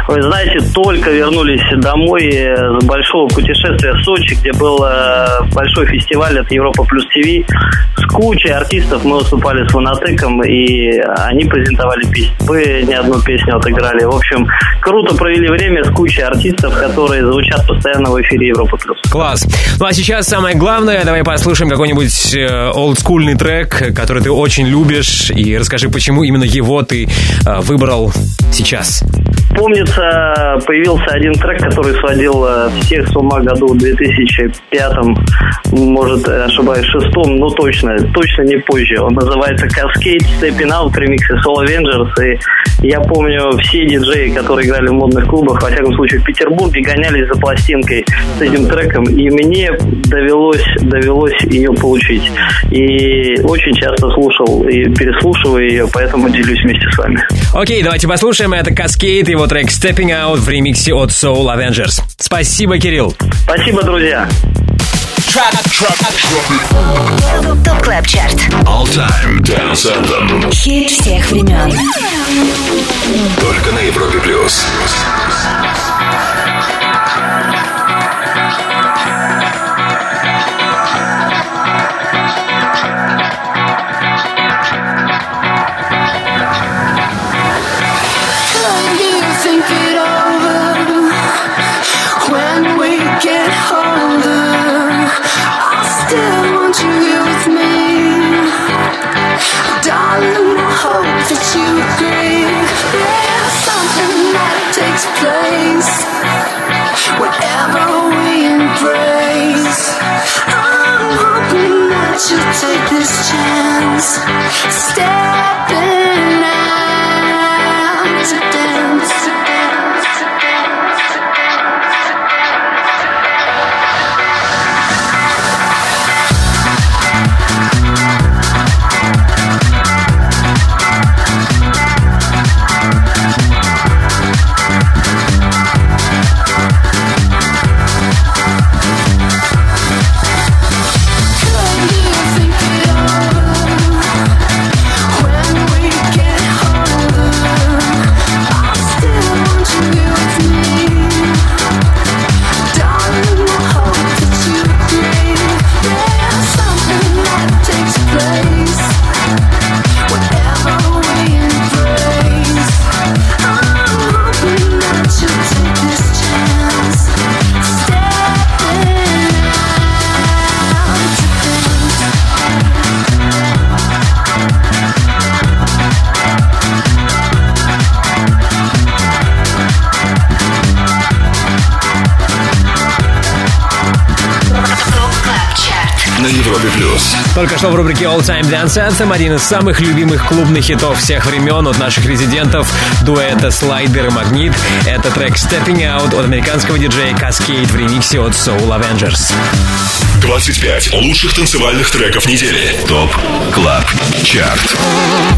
Вы знаете, только вернулись домой с большого путешествия в Сочи, где был э, большой фестиваль от Европа Плюс ТВ. С кучей артистов мы выступали с Фонатеком, и они презентовали песни. Вы не одну песню отыграли. В общем, круто провели время с кучей артистов, которые звучат постоянно в эфире Европа Плюс. Класс. Ну а сейчас самое главное, давай послушаем какой-нибудь э, олдскульный трек, который ты очень любишь, и расскажи, почему именно его ты э, выбрал сейчас. Помнится, появился один трек, который сводил э, всех с ума году в 2005, может, э, ошибаюсь, шестом, но точно, точно не позже. Он называется Cascade Stepping Out в ремиксе Soul Avengers. И я помню, все диджеи, которые играли в модных клубах, во всяком случае в Петербурге, гонялись за пластинкой с этим треком. И мне довелось, довелось ее получить. И очень часто слушал и переслушиваю ее, поэтому делюсь вместе с вами. Окей, давайте послушаем. Это Kaskade, его трек Stepping Out в ремиксе от Soul Avengerz. Спасибо, Кирилл. Спасибо, друзья. Top Club Chart. All Time Dance Anthem. Хит всех времен. Только на Европе плюс. you me? Darling, I hope that you agree. There's something that takes place wherever we embrace. I'm hoping that you take this chance. Stay Европе плюс. Только что в рубрике All Time Dance Anthem один из самых любимых клубных хитов всех времен от наших резидентов дуэта Слайдер и Магнит. Это трек Stepping Out от американского диджея Cascade в ремиксе от Soul Avengers. 25 лучших танцевальных треков недели. ТОП КЛАБ ЧАРТ.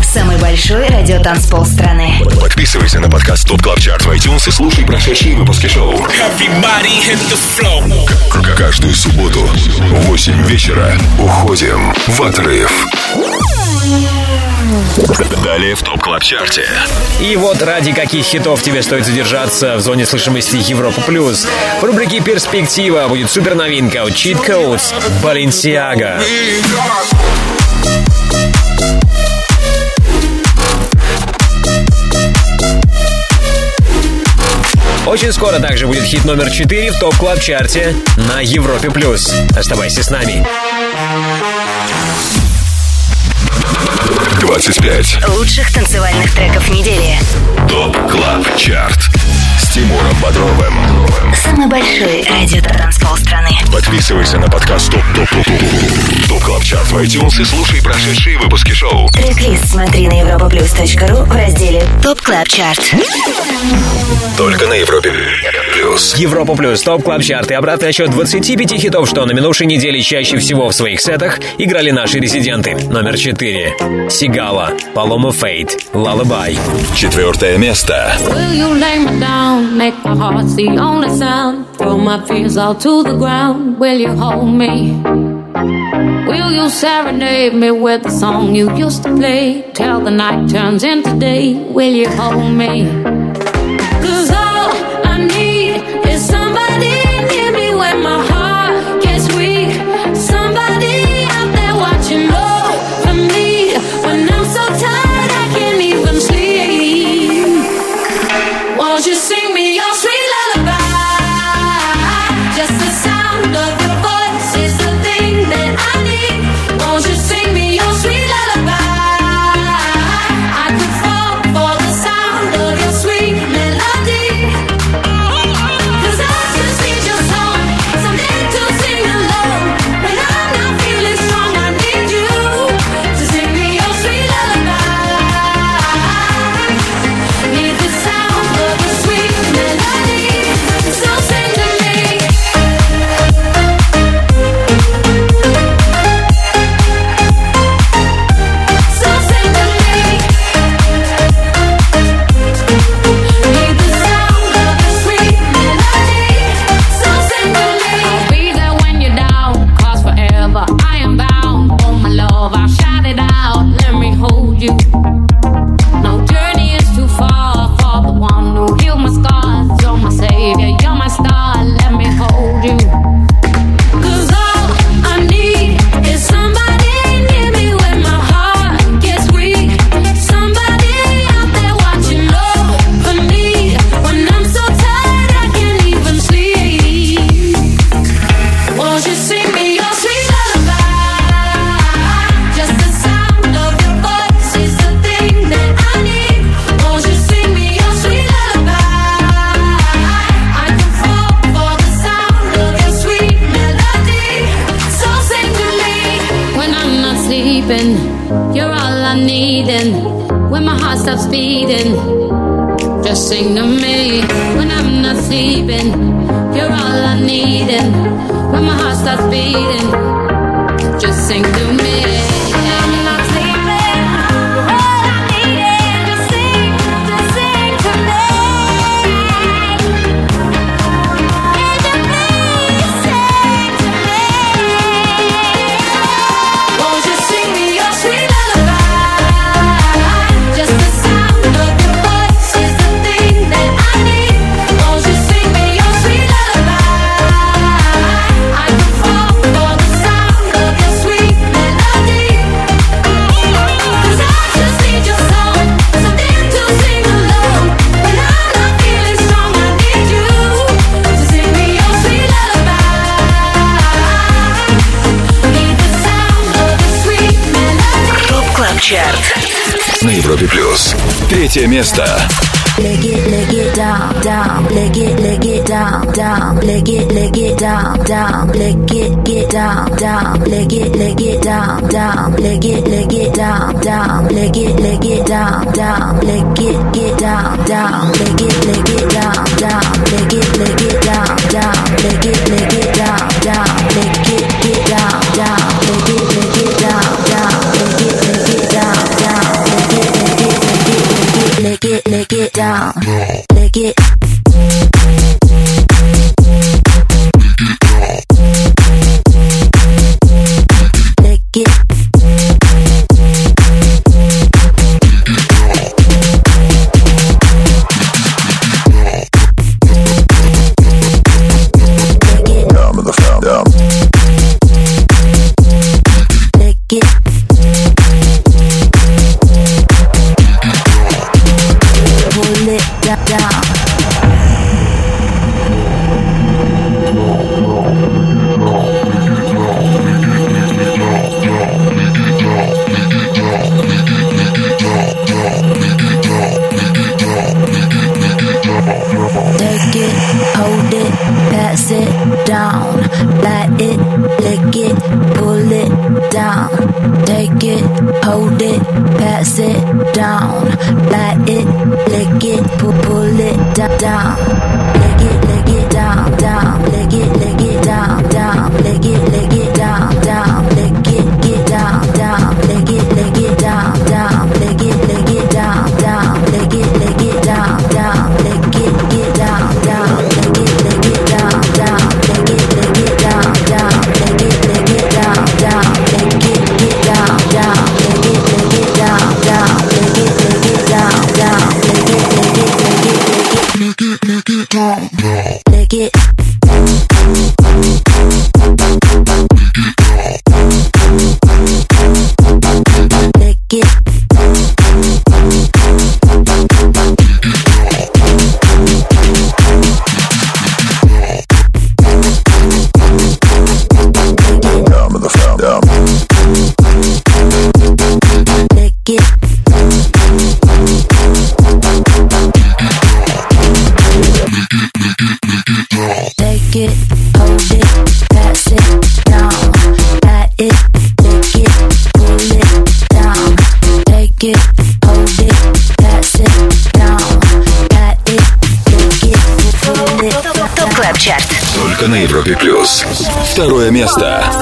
Самый большой радиотанцпол страны. Подписывайся на подкаст ТОП КЛАБ ЧАРТ в iTunes и слушай прошедшие выпуски шоу. Everybody hit the Каждую субботу в 8 вечера уходим в отрыв. Далее в ТОП КЛАБ ЧАРТе. И вот ради каких хитов тебе стоит задержаться в зоне слышимости Европа Плюс. В рубрике «Перспектива» будет супер новинка от Cheat Codes Balenciaga. Очень скоро также будет хит номер 4 в Top Club Chart е на Европе Плюс. Оставайся с нами. 25 Лучших танцевальных треков недели. Top Club Chart с Тимуром Бодровым. Самый большой радиотанцпол страны. Подписывайся на подкаст Top Top Top Top Top Club Chart в iTunes и слушай прошедшие выпуски шоу. Трек-лист смотри на europaplus.ru в разделе Top Club Chart. Только на Европе Плюс. Европа Плюс, TOP Club Chart и обратный отсчет 25 хитов, что на минувшей неделе чаще всего в своих сетах играли наши резиденты. Номер 4. Sigala, Paloma Faith, Lullaby. Четвертое место. Will you lay me down, make my heart the only sound? Throw my fears all to the ground. Will you hold me? Will you serenade me with the song you used to play? Till the night turns into day. Will you hold me? Третье место. Hold it, pass it down. Light it, lick it, pull it down. Take it, hold it, pass it down. Light it, lick it, pull, pull it down. Lick it, lick it down, down. второе место.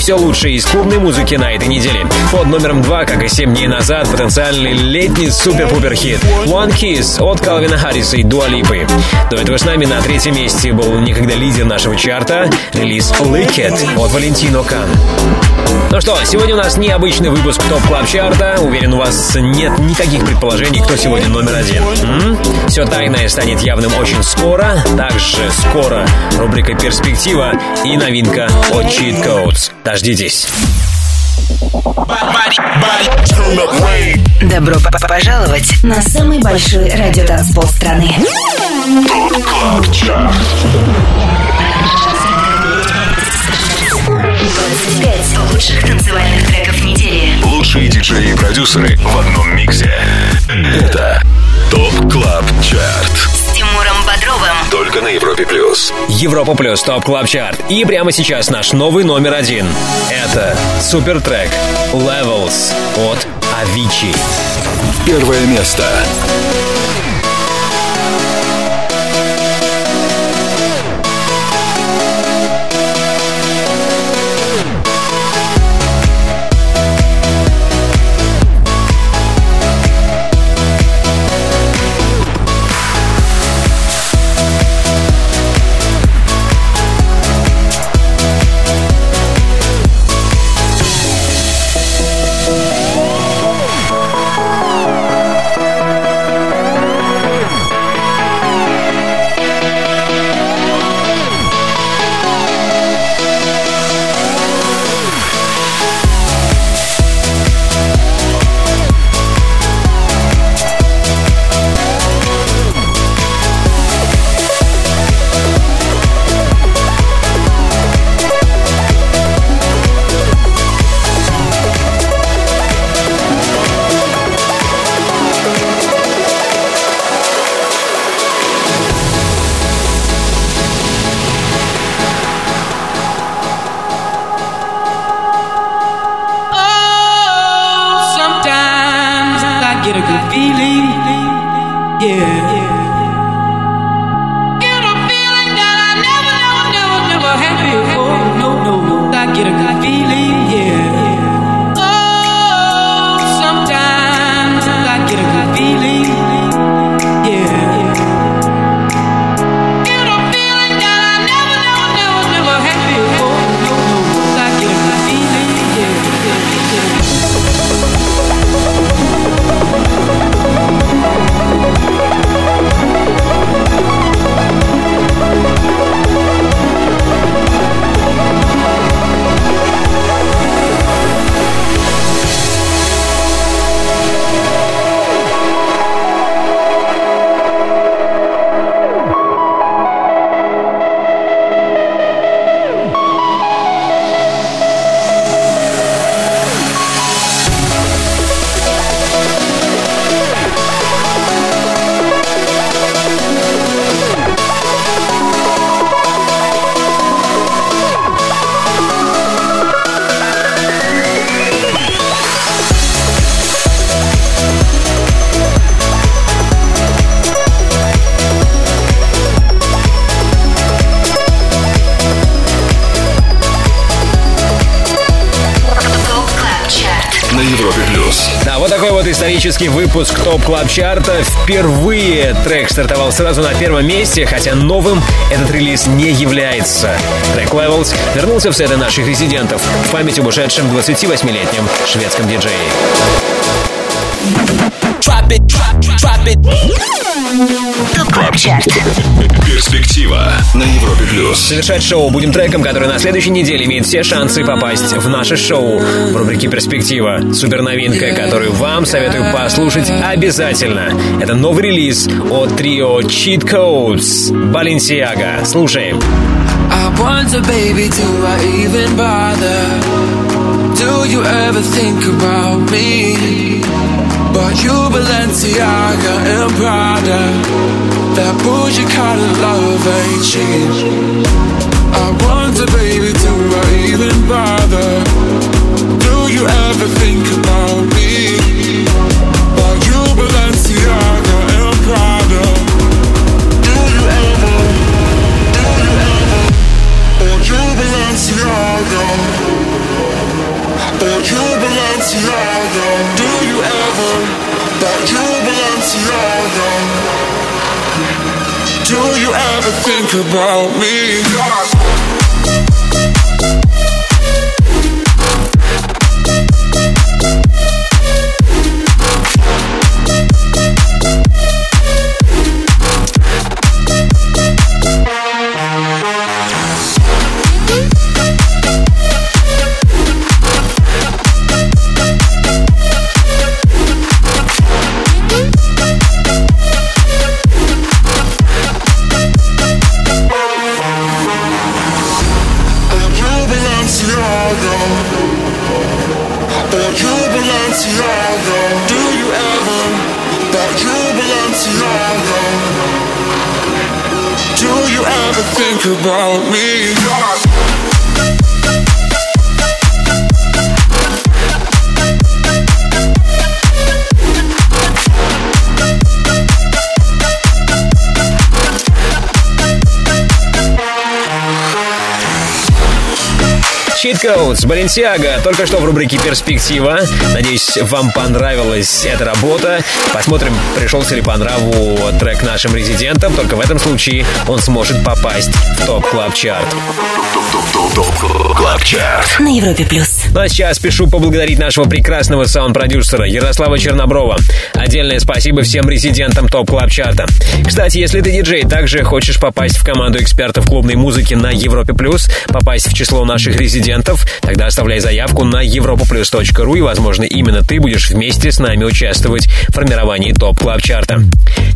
Все лучшее из клубной музыки на этой неделе. Под номером два, как и 7 дней назад, потенциальный летний супер-пупер хит One Kiss от Калвина Харриса и Дуа Липы. До этого с нами на третьем месте был некогда лидер нашего чарта релиз Lick It от Валентино Кан. Ну что, сегодня у нас необычный выпуск TOP Club Chart а. Уверен, у вас нет никаких предположений, кто сегодня номер один. М? Все тайное станет явным очень скоро. Также скоро рубрика «Перспектива» и новинка от Cheat Codes. Дождитесь. Добро п- п- пожаловать на самый большой радиотанцпол страны. 25 лучших танцевальных треков недели. Лучшие диджеи и продюсеры в одном миксе. Это TOP Club Chart. Тимуром Бодровым. Только на Европе плюс. Европа плюс TOP Club Chart. И прямо сейчас наш новый номер один. Это супер трек Levels от Avicii. Первое место. Исторический выпуск TOP Club Chart а. Впервые трек стартовал сразу на первом месте, хотя новым этот релиз не является. Трек Levels вернулся в сеты наших резидентов в память об ушедшем 28-летнем шведском диджее. Drop it, drop, drop it. Перспектива на Европе плюс. Завершать шоу будем треком, который на следующей неделе имеет все шансы попасть в наше шоу в рубрике «Перспектива». Супер новинка, которую вам советую послушать обязательно. Это новый релиз от трио Cheat Codes Balenciaga. Слушаем. I wonder, baby, do I even bother Do you ever think about me? But you Balenciaga and Prada That bougie kind of love ain't cheap I wonder baby do I even bother. Do you ever think about me? But you Balenciaga and Prada Do you ever, do you ever? Or you Balenciaga. Or you Balenciaga you ever think about me? About me? Codes, Balenciaga, только что в рубрике «Перспектива». Надеюсь, вам понравилась эта работа. Посмотрим, пришелся ли по нраву трек нашим резидентам. Только в этом случае он сможет попасть в TOP. Club Chart. На Европе плюс. Ну а сейчас спешу поблагодарить нашего прекрасного саунд-продюсера Ярослава Черноброва. Отдельное спасибо всем резидентам TOP Club Chart а. Кстати, если ты диджей, также хочешь попасть в команду экспертов клубной музыки на Европе Плюс, попасть в число наших резидентов, тогда оставляй заявку на europaplus.ru и, возможно, именно ты будешь вместе с нами участвовать в формировании TOP Club Chart а.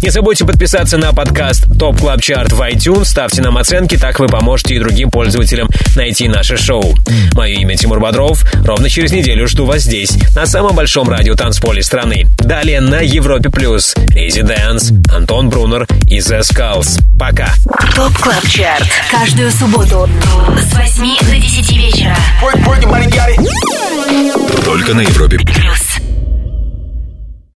Не забудьте подписаться на подкаст TOP Club Chart в iTunes, ставьте нам оценки, так вы поможете и другим пользователям найти наше шоу. Мое имя Тимур Бодров. Ровно через неделю жду вас здесь, на самом большом радио танцполе страны. Далее на Европе Плюс. Residence, Антон Брунер и The Skulls. Пока. TOP Club Chart. Каждую субботу с 8 до 10 вечера. Только на Европе. Плюс.